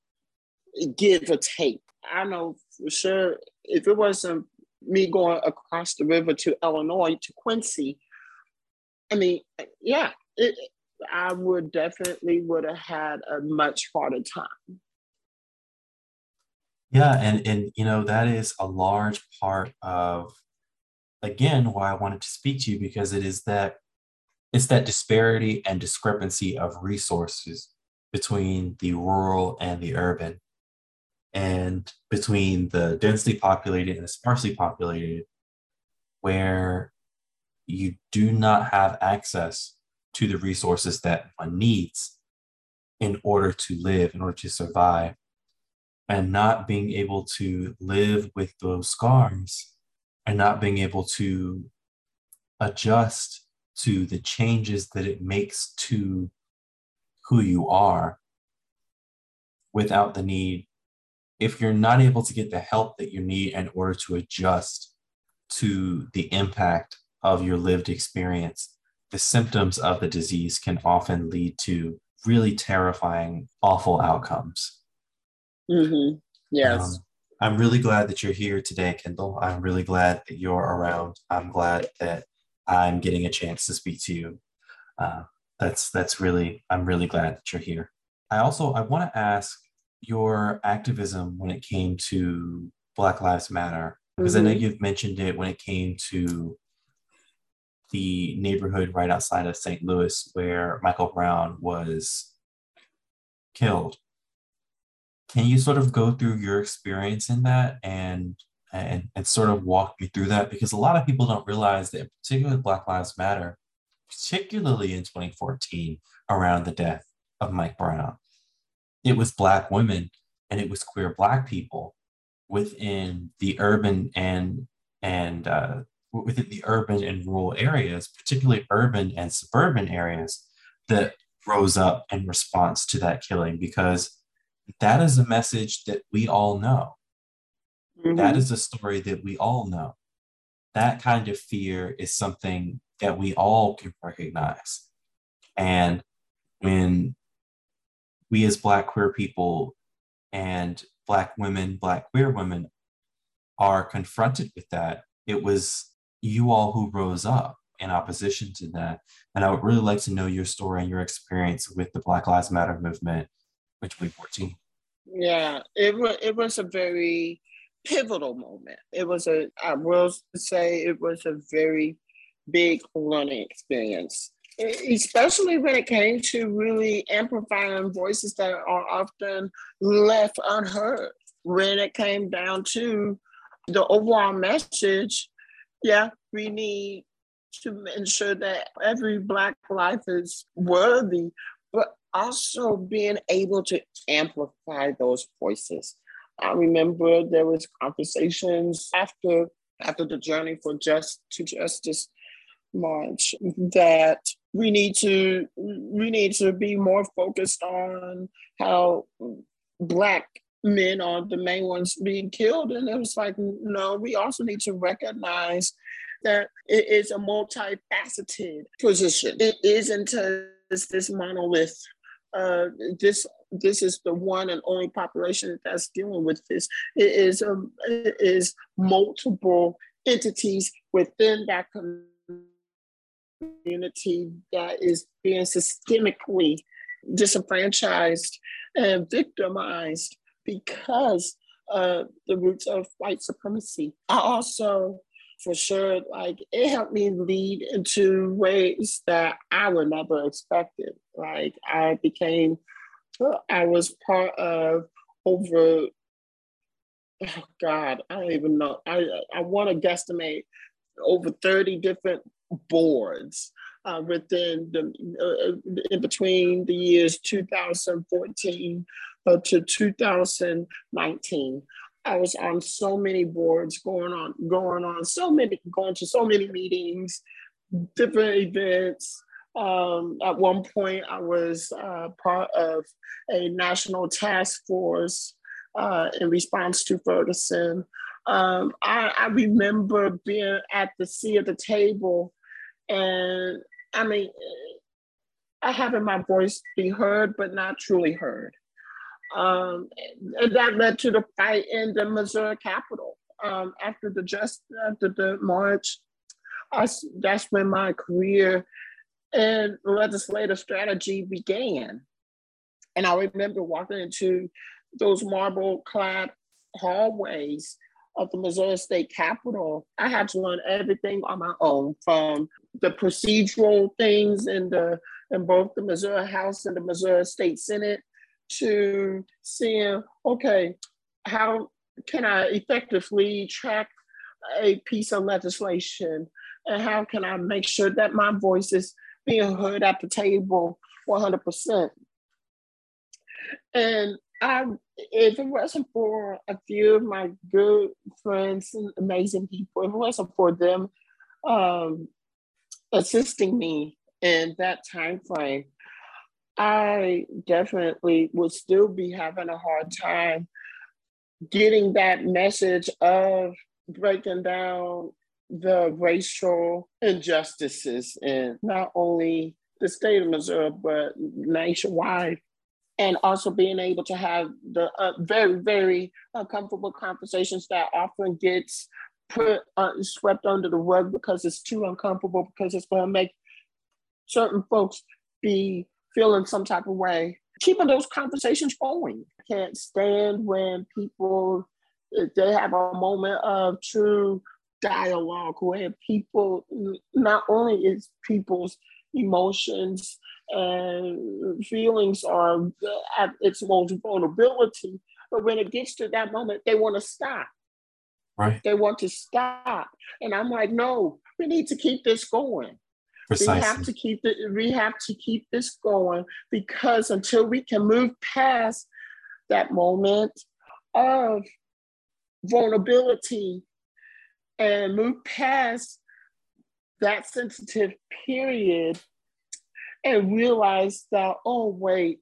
give or take. I know for sure if it wasn't me going across the river to Illinois to Quincy, I mean, yeah, it, I would definitely would have had a much harder time. Yeah, and and you know that is a large part of again why I wanted to speak to you because it is that it's that disparity and discrepancy of resources between the rural and the urban and between the densely populated and the sparsely populated where you do not have access to the resources that one needs in order to live, in order to survive, and not being able to live with those scars and not being able to adjust to the changes that it makes to who you are without the need if you're not able to get the help that you need in order to adjust to the impact of your lived experience, the symptoms of the disease can often lead to really terrifying, awful outcomes. Mm-hmm. Yes. Um, I'm really glad that you're here today, Kendall. I'm really glad that you're around. I'm glad that I'm getting a chance to speak to you. Uh, that's that's really I'm really glad that you're here. I also I want to ask your activism when it came to Black Lives Matter? Because mm-hmm. I know mm-hmm. you've mentioned it when it came to the neighborhood right outside of St. Louis where Michael Brown was killed. Can you sort of go through your experience in that and and, and sort of walk me through that? Because a lot of people don't realize that, particularly Black Lives Matter, particularly in 2014 around the death of Mike Brown, it was black women and it was queer black people within the urban and and uh, within the urban and rural areas, particularly urban and suburban areas, that rose up in response to that killing because that is a message that we all know. Mm-hmm. That is a story that we all know. That kind of fear is something that we all can recognize. And when we as Black queer people and Black women, Black queer women are confronted with that, it was you all who rose up in opposition to that. And I would really like to know your story and your experience with the Black Lives Matter movement in 2014. Yeah, it was it was a very pivotal moment. It was a I will say it was a very big learning experience especially when it came to really amplifying voices that are often left unheard. When it came down to the overall message, yeah, we need to ensure that every Black life is worthy, but also being able to amplify those voices. I remember there was conversations after after the journey for just to justice march that we need to we need to be more focused on how black men are the main ones being killed and it was like no we also need to recognize that it is a multifaceted position it isn't just this monolith uh, this this is the one and only population that's dealing with this. It is um, it is multiple entities within that community that is being systemically disenfranchised and victimized because of the roots of white supremacy. I also, for sure, like it helped me lead into ways that I would never expected. Like I became, I was part of over oh God, I don't even know. I I want to guesstimate over 30 different boards uh, within the uh, in between the years 2014 uh, to 2019. I was on so many boards, going on, going on so many, going to so many meetings, different events. Um, at one point, I was uh, part of a national task force uh, in response to Ferguson. Um, I, I, remember being at the seat of the table and I mean, I having my voice be heard, but not truly heard. Um, and that led to the fight in the Missouri Capitol. Um, after the just after the march, I, that's when my career in legislative strategy began. And I remember walking into those marble clad hallways of the Missouri State Capitol, I had to learn everything on my own from the procedural things in the in both the Missouri House and the Missouri State Senate to seeing, okay, how can I effectively track a piece of legislation? And how can I make sure that my voice is being heard at the table 100%? And I, if it wasn't for a few of my good friends and amazing people, if it wasn't for them um, assisting me in that time frame, I definitely would still be having a hard time getting that message of breaking down the racial injustices in not only the state of Missouri, but nationwide. And also being able to have the uh, very, very uncomfortable conversations that often gets put uh, swept under the rug because it's too uncomfortable because it's going to make certain folks be feeling some type of way. Keeping those conversations going. I Can't stand when people they have a moment of true dialogue where people not only is people's emotions and feelings are at its most vulnerability, but when it gets to that moment, they want to stop. Right. They want to stop. And I'm like, no, we need to keep this going. Precisely. We have to keep it, we have to keep this going because until we can move past that moment of vulnerability and move past that sensitive period and realize that, oh, wait,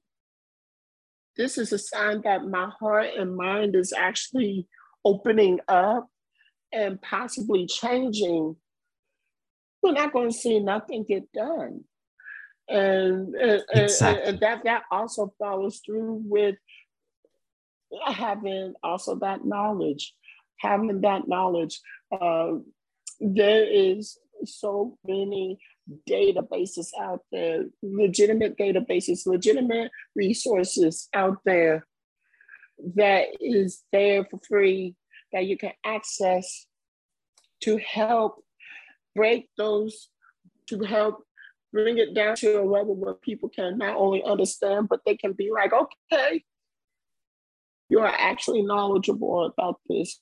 this is a sign that my heart and mind is actually opening up and possibly changing, we're not going to see nothing get done. And, and, exactly. and that, that also follows through with having also that knowledge, having that knowledge. Uh, there is so many databases out there, legitimate databases, legitimate resources out there that is there for free that you can access to help break those, to help bring it down to a level where people can not only understand, but they can be like, okay, you are actually knowledgeable about this.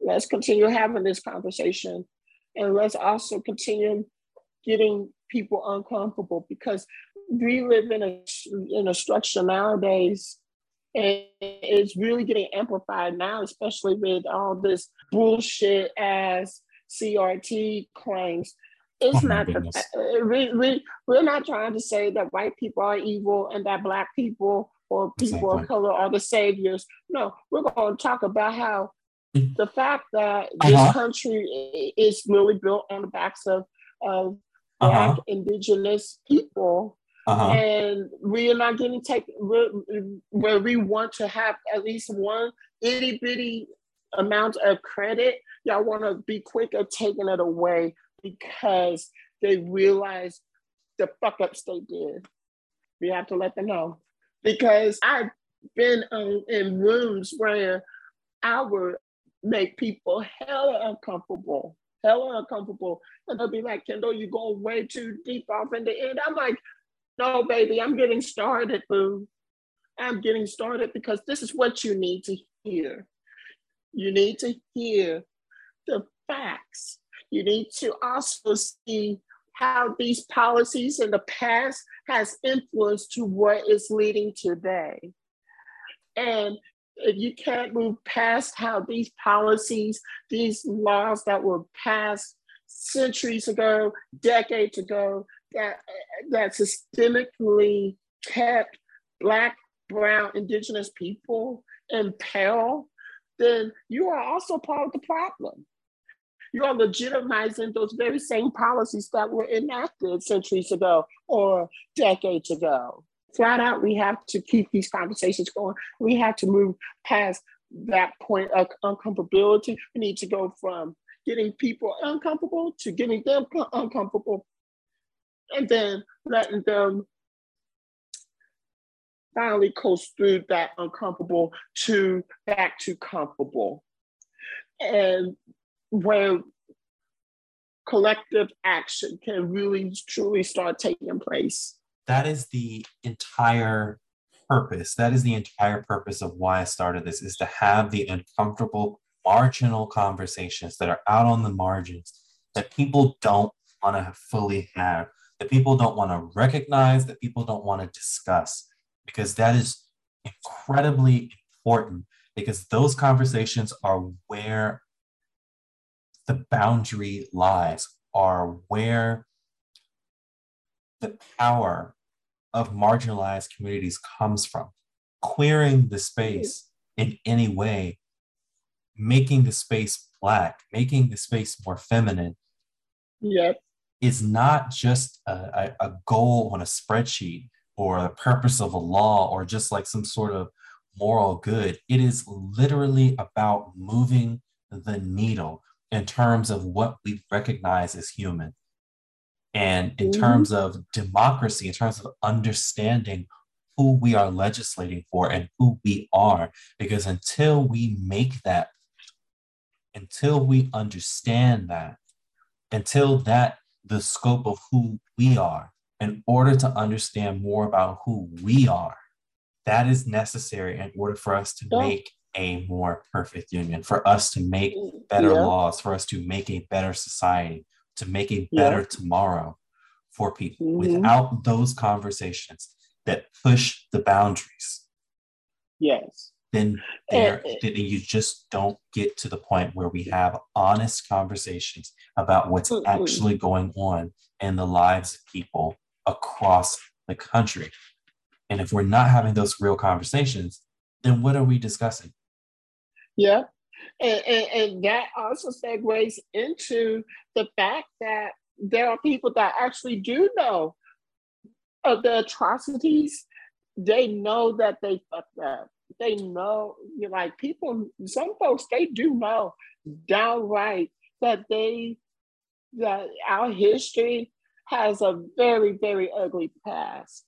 Let's continue having this conversation. And let's also continue getting people uncomfortable because we live in a in a structure nowadays and it's really getting amplified now, especially with all this bullshit as CRT claims. It's oh not the, uh, we, we, we're not trying to say that white people are evil and that black people or people exactly. of color are the saviors. No, we're going to talk about how mm. the fact that uh-huh. this country is really built on the backs of, of uh-huh. black indigenous people uh-huh. and we are not getting taken where we want to have at least one itty bitty amount of credit. Y'all want to be quick at taking it away because they realize the fuck ups they did. We have to let them know because I've been um, in rooms where I would make people hella uncomfortable, hella uncomfortable. And they'll be like, Kendall, you go way too deep off in the end. I'm like, no, baby, I'm getting started, boo. I'm getting started because this is what you need to hear. You need to hear the facts. You need to also see how these policies in the past has influenced to what is leading today. And if you can't move past how these policies, these laws that were passed centuries ago, decades ago, that that systemically kept Black, Brown, Indigenous people in peril, then you are also part of the problem. You are legitimizing those very same policies that were enacted centuries ago or decades ago. Flat out, we have to keep these conversations going. We have to move past that point of uncomfortability. We need to go from getting people uncomfortable to getting them uncomfortable and then letting them finally coast through that uncomfortable to back to comfortable. And where collective action can really truly start taking place. That is the entire purpose. That is the entire purpose of why I started this is to have the uncomfortable marginal conversations that are out on the margins that people don't want to fully have, that people don't want to recognize, that people don't want to discuss, because that is incredibly important because those conversations are where the boundary lies, are where the power of marginalized communities comes from. Queering the space in any way, making the space black, making the space more feminine, yep. is not just a, a, a goal on a spreadsheet or the purpose of a law or just like some sort of moral good. It is literally about moving the needle in terms of what we recognize as human. And in mm-hmm. terms of democracy, in terms of understanding who we are legislating for and who we are, because until we make that, until we understand that, until that, the scope of who we are, in order to understand more about who we are, that is necessary in order for us to yeah. make a more perfect union, for us to make better yeah. laws, for us to make a better society, to make a better yeah. tomorrow for people. Mm-hmm. Without those conversations that push the boundaries, yes, then there, then you just don't get to the point where we have honest conversations about what's mm-hmm. actually going on in the lives of people across the country. And if we're not having those real conversations, then what are we discussing? Yeah. And, and, and that also segues into the fact that there are people that actually do know of the atrocities. They know that they fucked up. They know, you like people, some folks, they do know downright that they, that our history has a very, very ugly past.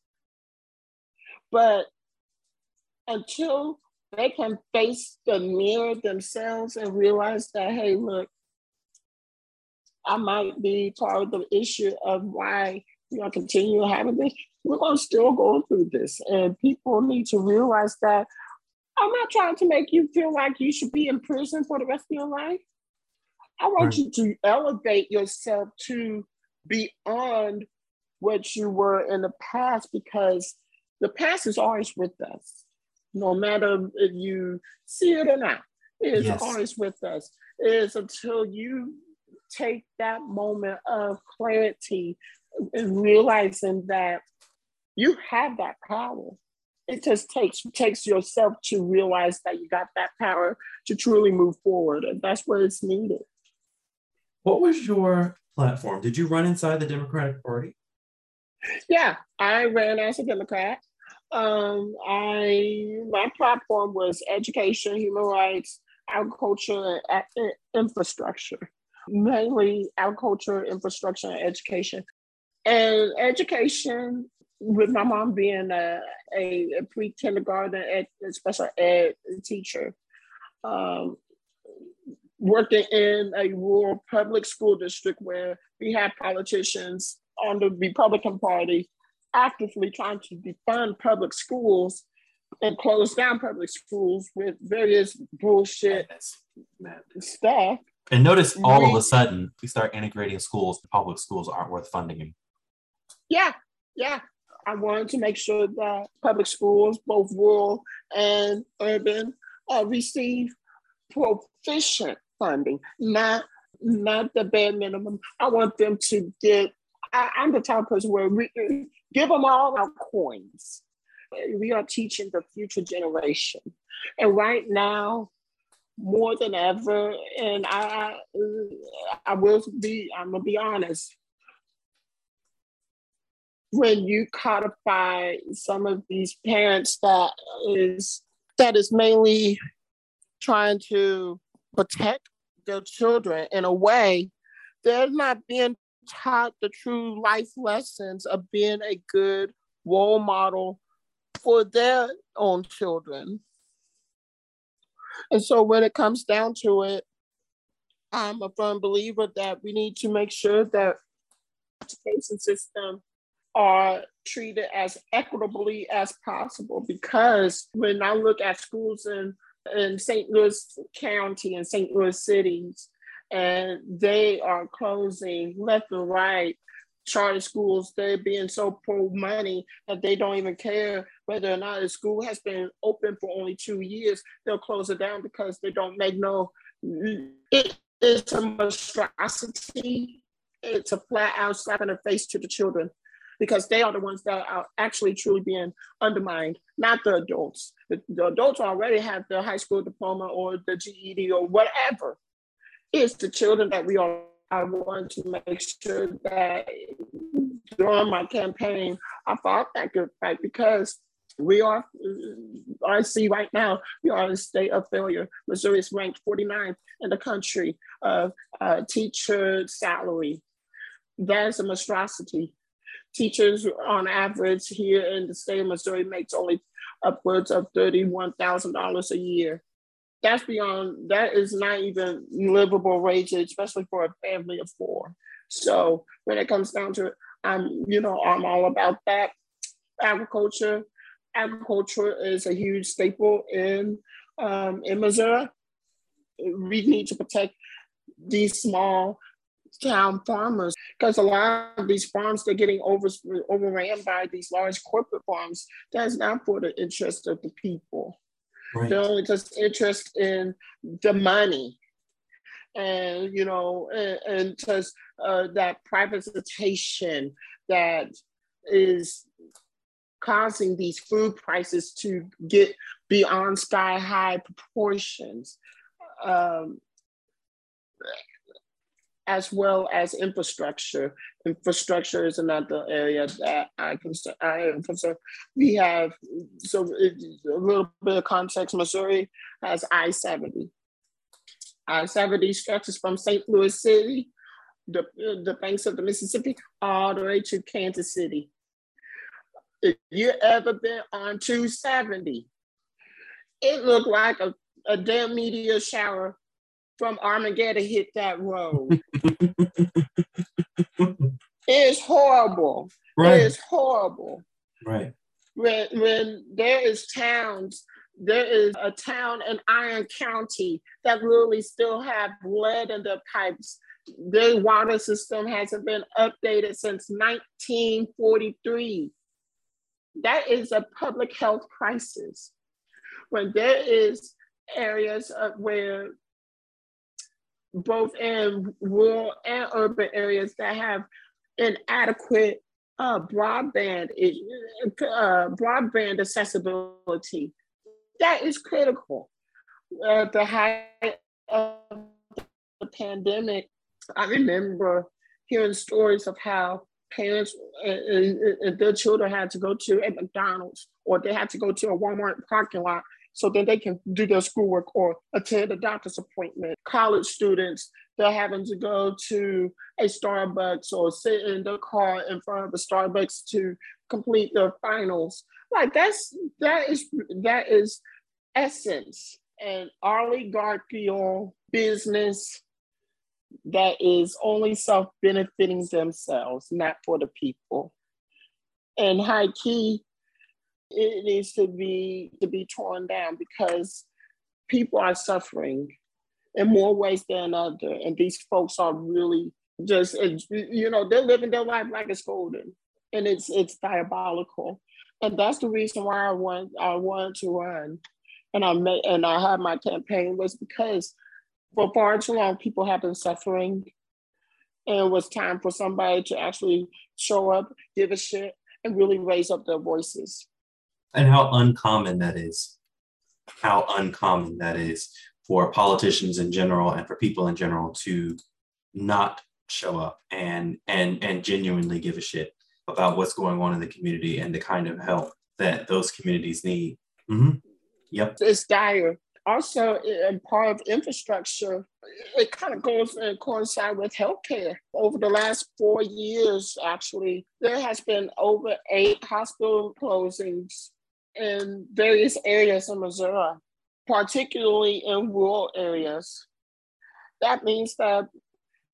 But until they can face the mirror themselves and realize that, hey, look, I might be part of the issue of why we are continue having this. We're going to still go through this. And people need to realize that I'm not trying to make you feel like you should be in prison for the rest of your life. I want right. you to elevate yourself to beyond what you were in the past because the past is always with us, no matter if you see it or not. It is yes. always with us. It is until you take that moment of clarity and realizing that you have that power. It just takes takes yourself to realize that you got that power to truly move forward, and that's where it's needed. What was your platform? Did you run inside the Democratic Party? Yeah, I ran as a Democrat. Um, I my platform was education, human rights, agriculture, and infrastructure. Mainly agriculture, infrastructure, and education. And education, with my mom being a, a, pre kindergarten ed, special ed teacher, um, working in a rural public school district where we had politicians on the Republican Party actively trying to defund public schools and close down public schools with various bullshit stuff. And notice all we, of a sudden we start integrating schools. The public schools aren't worth funding. Yeah, yeah. I wanted to make sure that public schools, both rural and urban, uh, receive proficient funding, not not the bare minimum. I want them to get. I, am the type of person where we give them all our coins. We are teaching the future generation, and right now, more than ever, and I, I will be. I'm gonna be honest. When you codify some of these parents that is that is mainly trying to protect their children in a way they're not being taught the true life lessons of being a good role model for their own children. And so when it comes down to it, I'm a firm believer that we need to make sure that education system are treated as equitably as possible because when I look at schools in in St. Louis County and St. Louis cities, and they are closing left and right. Charter schools, they're being so pro money that they don't even care whether or not a school has been open for only two years. They'll close it down because they don't make no. It is a monstrosity. It's a flat out slap in the face to the children because they are the ones that are actually truly being undermined, not the adults. The, the adults already have the high school diploma or the GED or whatever. It's the children that we are. I want to make sure that during my campaign, I fought that good fight because we are, I see right now, we are in a state of failure. Missouri is ranked 49th in the country of uh, teacher salary. That is a monstrosity teachers on average here in the state of Missouri makes only upwards of $31,000 a year. That's beyond, that is not even livable wages, especially for a family of four. So when it comes down to it, I'm, you know, I'm all about that. Agriculture, agriculture is a huge staple in um, in Missouri. We need to protect these small town farmers because a lot of these farms they're getting over overran by these large corporate farms that's not for the interest of the people. Right. they're only just interested in the money. And you know and, and just uh, that privatization that is causing these food prices to get beyond sky high proportions. Um, as well as infrastructure. Infrastructure is another area that I, concern, I am concerned. We have, so a little bit of context, Missouri has I-70. I-70 stretches from St. Louis City, the, the banks of the Mississippi, all the way to Kansas City. If you ever been on 270, it looked like a, a damn meteor shower from Armageddon hit that road. it's horrible. Right. It is horrible. Right. When when there is towns, there is a town in Iron County that really still have lead in their pipes. Their water system hasn't been updated since 1943. That is a public health crisis. When there is areas where both in rural and urban areas that have inadequate uh, broadband uh, broadband accessibility. That is critical. At the height of the pandemic, I remember hearing stories of how parents and, and their children had to go to a McDonald's or they had to go to a Walmart parking lot so then they can do their schoolwork or attend a doctor's appointment. College students, they're having to go to a Starbucks or sit in their car in front of a Starbucks to complete their finals. Like that's that is that is essence and oligarchical business that is only self-benefiting themselves, not for the people. And high key, it needs to be to be torn down because people are suffering in more ways than other. And these folks are really just you know they're living their life like it's golden. And it's it's diabolical. And that's the reason why i want i wanted to run. And i made and i had my campaign was because for far too long people have been suffering. And it was time for somebody to actually show up give a shit and really raise up their voices and how uncommon that is. How uncommon that is for politicians in general and for people in general to not show up and and and genuinely give a shit about what's going on in the community and the kind of help that those communities need. Mm-hmm. yep. It's dire. Also in part of infrastructure it kind of goes and coincide with healthcare. Over the last four years actually there has been over eight hospital closings in various areas of Missouri, particularly in rural areas. That means that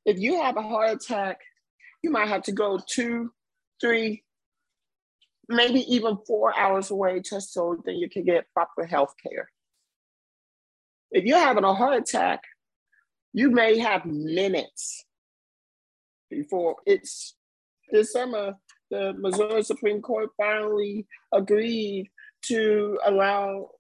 if you have a heart attack, you might have to go two, three, maybe even four hours away just so that you can get proper health care. If you're having a heart attack, you may have minutes before it's this summer. The Missouri Supreme Court finally agreed to allow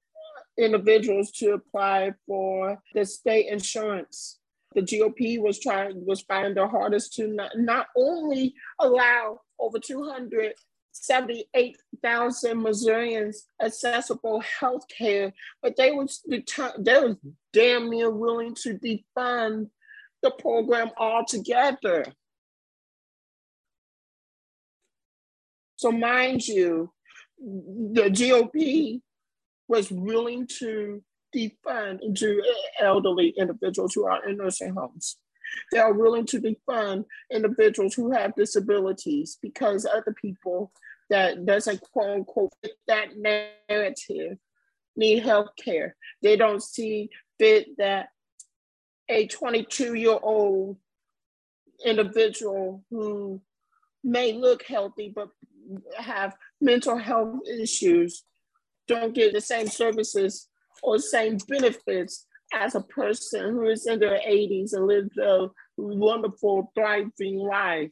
individuals to apply for the state insurance. The GOP was trying was trying their hardest to not, not only allow over 278,000 Missourians accessible health care, but they was deter- they was damn near willing to defund the program altogether. So mind you, the GOP was willing to defund into elderly individuals who are in nursing homes. They are willing to defund individuals who have disabilities because other people that doesn't quote unquote fit that narrative need health care. They don't see fit that a 22 year old individual who may look healthy but have mental health issues don't get the same services or same benefits as a person who is in their 80s and lives a wonderful, thriving life.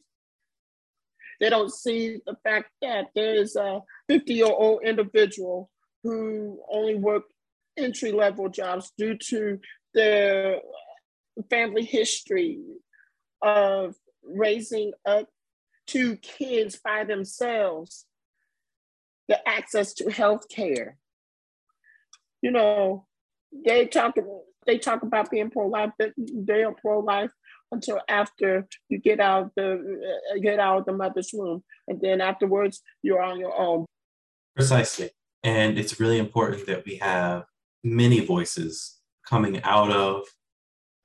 They don't see the fact that there is a 50 year old individual who only worked entry level jobs due to their family history of raising up two kids by themselves, the access to health care. You know, they talk they talk about being pro-life, but they are pro-life until after you get out the uh, get out of the mother's womb, and then afterwards you're on your own. Precisely, and it's really important that we have many voices coming out of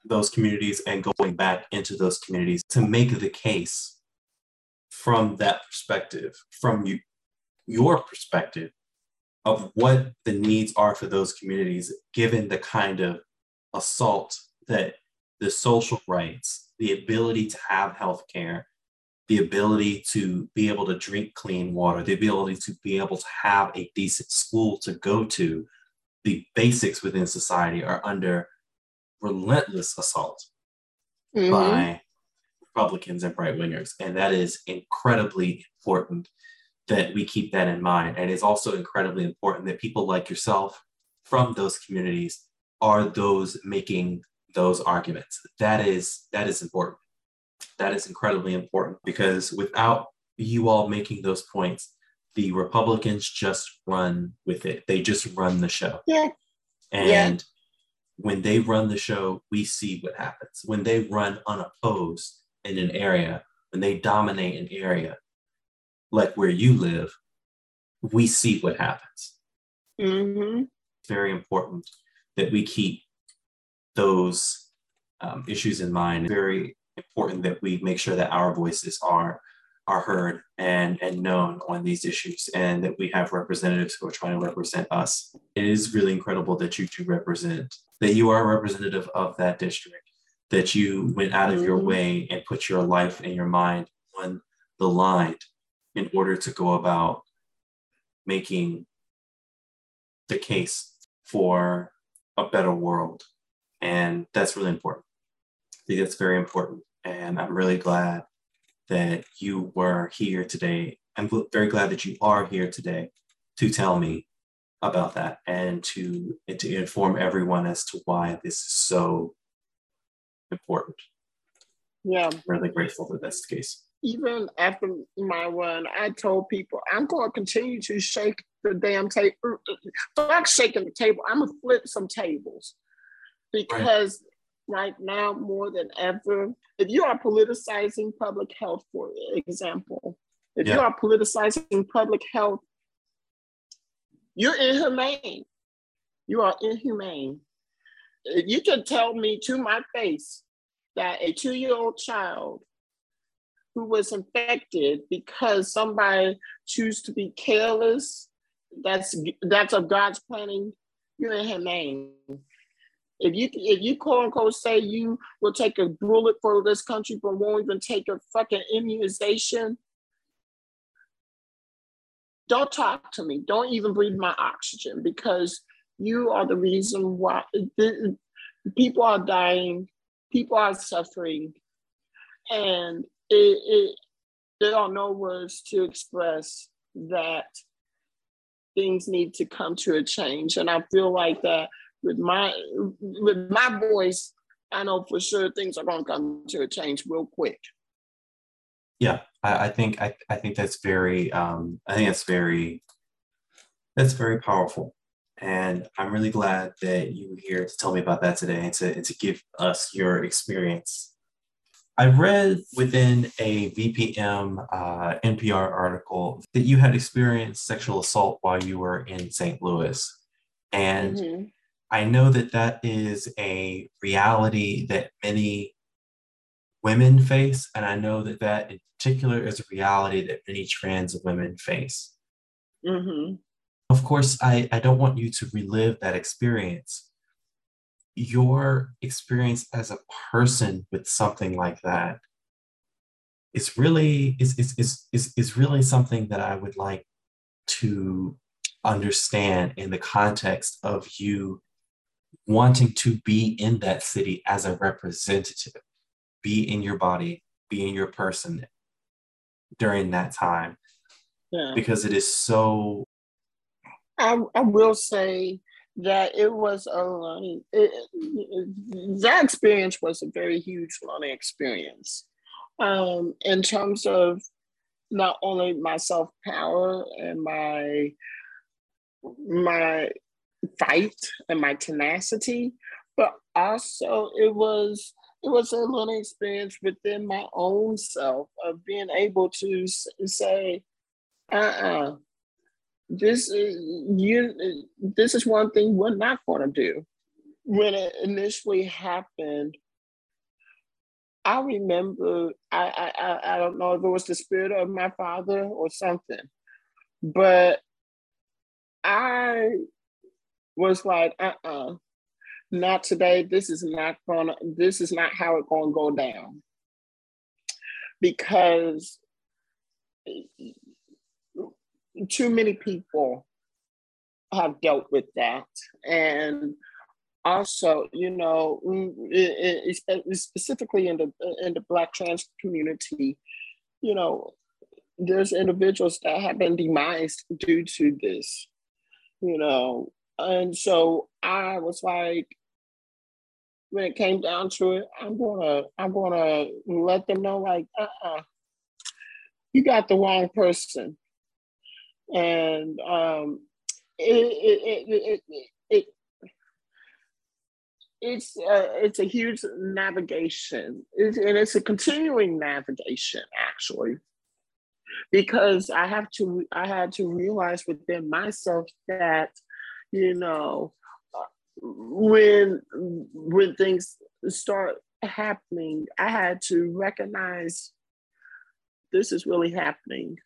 those communities and going back into those communities to make the case from that perspective, from you, your perspective of what the needs are for those communities, given the kind of assault that the social rights, the ability to have health care, the ability to be able to drink clean water, the ability to be able to have a decent school to go to, the basics within society are under relentless assault mm-hmm. by Republicans and right wingers. And that is incredibly important that we keep that in mind. And it's also incredibly important that people like yourself from those communities are those making those arguments. That is that is important. That is incredibly important because without you all making those points, the Republicans just run with it. They just run the show. Yeah. And yeah. when they run the show, we see what happens. When they run unopposed in an area, when they dominate an area, like where you live, we see what happens. Mm-hmm. Very important that we keep those um, issues in mind. Very important that we make sure that our voices are are heard and and known on these issues, and that we have representatives who are trying to represent us. It is really incredible that you do represent, that you are a representative of that district, that you went out of your way and put your life and your mind on the line in order to go about making the case for a better world. And that's really important. I think that's very important. And I'm really glad that you were here today. I'm very glad that you are here today to tell me about that and to, and to inform everyone as to why this is so important. Yeah. I'm really grateful that that's the case even after my run, I told people I'm going to continue to shake the damn table. Er, er, Fuck shaking the table. I'm gonna flip some tables because right. right now more than ever, if you are politicizing public health, for example, if yeah. you are politicizing public health, you're inhumane. You are inhumane. If you can tell me to my face that a two-year-old child who was infected because somebody choose to be careless. That's that's of God's planning. You're in inhumane. If you if you quote unquote say you will take a bullet for this country but won't even take a fucking immunization, don't talk to me. Don't even breathe my oxygen because you are the reason why people are dying, people are suffering, and it, it there are no words to express that things need to come to a change. And I feel like that with my with my voice, I know for sure things are going to come to a change real quick. Yeah, I, I think I, I think that's very um, I think that's very that's very powerful. And I'm really glad that you were here to tell me about that today and to, and to give us your experience. I read within a VPM uh, NPR article that you had experienced sexual assault while you were in St. Louis. And mm-hmm. I know that that is a reality that many women face. And I know that that in particular is a reality that many trans women face. Mm-hmm. Of course, I, I don't want you to relive that experience. Your experience as a person with something like that is really is, is, is, is, is really something that I would like to understand in the context of you wanting to be in that city as a representative, be in your body, be in your person during that time. Yeah. Because it is so I, I will say that it was a learning, it, it, that experience was a very huge learning experience. Um, in terms of not only my self power and my my fight and my tenacity, but also it was it was a learning experience within my own self of being able to say, uh-uh, this is you this is one thing we're not going to do. When it initially happened i remember I, I i don't know if it was the spirit of my father or something but i was like uh-uh not today. This is not gonna this is not how it's gonna go down. Because too many people have dealt with that. And also, you know, mm, specifically in the in the Black trans community, you know, there's individuals that have been demised due to this, you know. And so I was like, when it came down to it, I'm gonna I'm gonna let them know like, uh-uh, you got the wrong person and um, it, it, it, it, it's a, it's a huge navigation, and it's a continuing navigation actually, because I have to I had to realize within myself that you know when when things start happening, I had to recognize this is really happening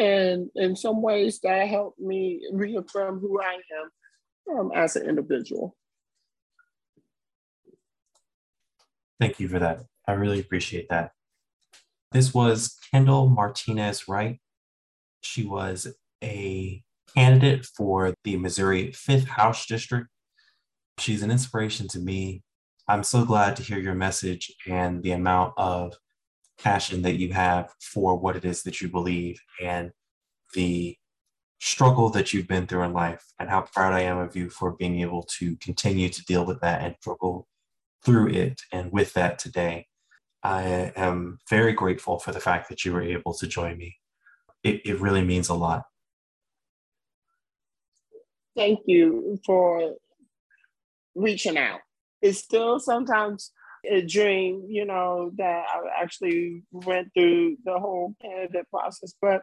and in some ways that helped me reaffirm who I am um, as an individual. Thank you for that. I really appreciate that. This was Kendall Martinez Wright. She was a candidate for the Missouri 5th House District. She's an inspiration to me. I'm so glad to hear your message and the amount of passion that you have for what it is that you believe and the struggle that you've been through in life and how proud I am of you for being able to continue to deal with that and struggle through it and with that today. I am very grateful for the fact that you were able to join me. It, it really means a lot. Thank you for reaching out. It's still sometimes a dream, you know, that I actually went through the whole candidate process, but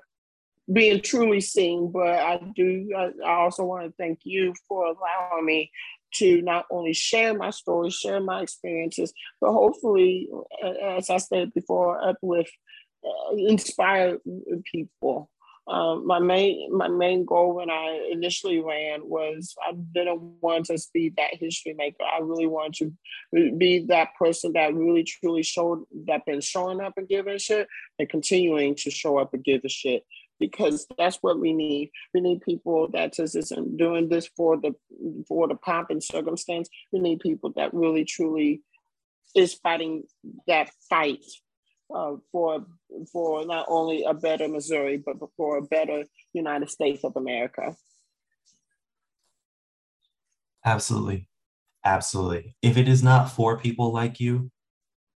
being truly seen. But I do, I also want to thank you for allowing me to not only share my story, share my experiences, but hopefully, as I said before, uplift, uh, inspire people. Um, my main my main goal when I initially ran was I didn't want to be that history maker. I really wanted to be that person that really truly showed that been showing up and giving shit and continuing to show up and give a shit because that's what we need. We need people that just isn't doing this for the for the pomp and circumstance. We need people that really truly is fighting that fight uh, for for not only a better Missouri, but for a better United States of America. Absolutely. Absolutely. If it is not for people like you,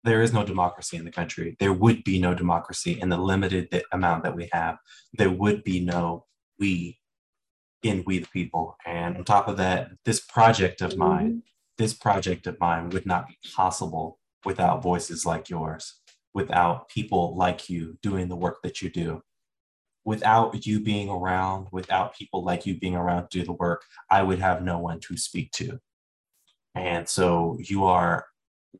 there is no democracy in the country. There would be no democracy in the limited amount that we have. There would be no we in We the People. And on top of that, this project of mine, mm-hmm. this project of mine would not be possible without voices like yours, without people like you doing the work that you do. Without you being around, without people like you being around to do the work, I would have no one to speak to. And so you are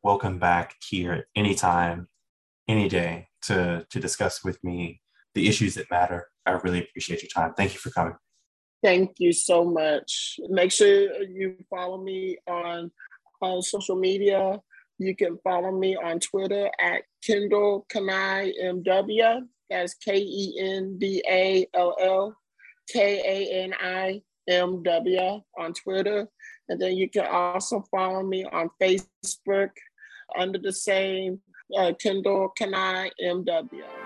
welcome back here anytime, any day to, to discuss with me the issues that matter. I really appreciate your time. Thank you for coming. Thank you so much. Make sure you follow me on, on social media. You can follow me on Twitter at Kendall Kani MW. That's K E N D A L L K A N I M W on Twitter. And then you can also follow me on Facebook under the same uh, Kendall Kani MW.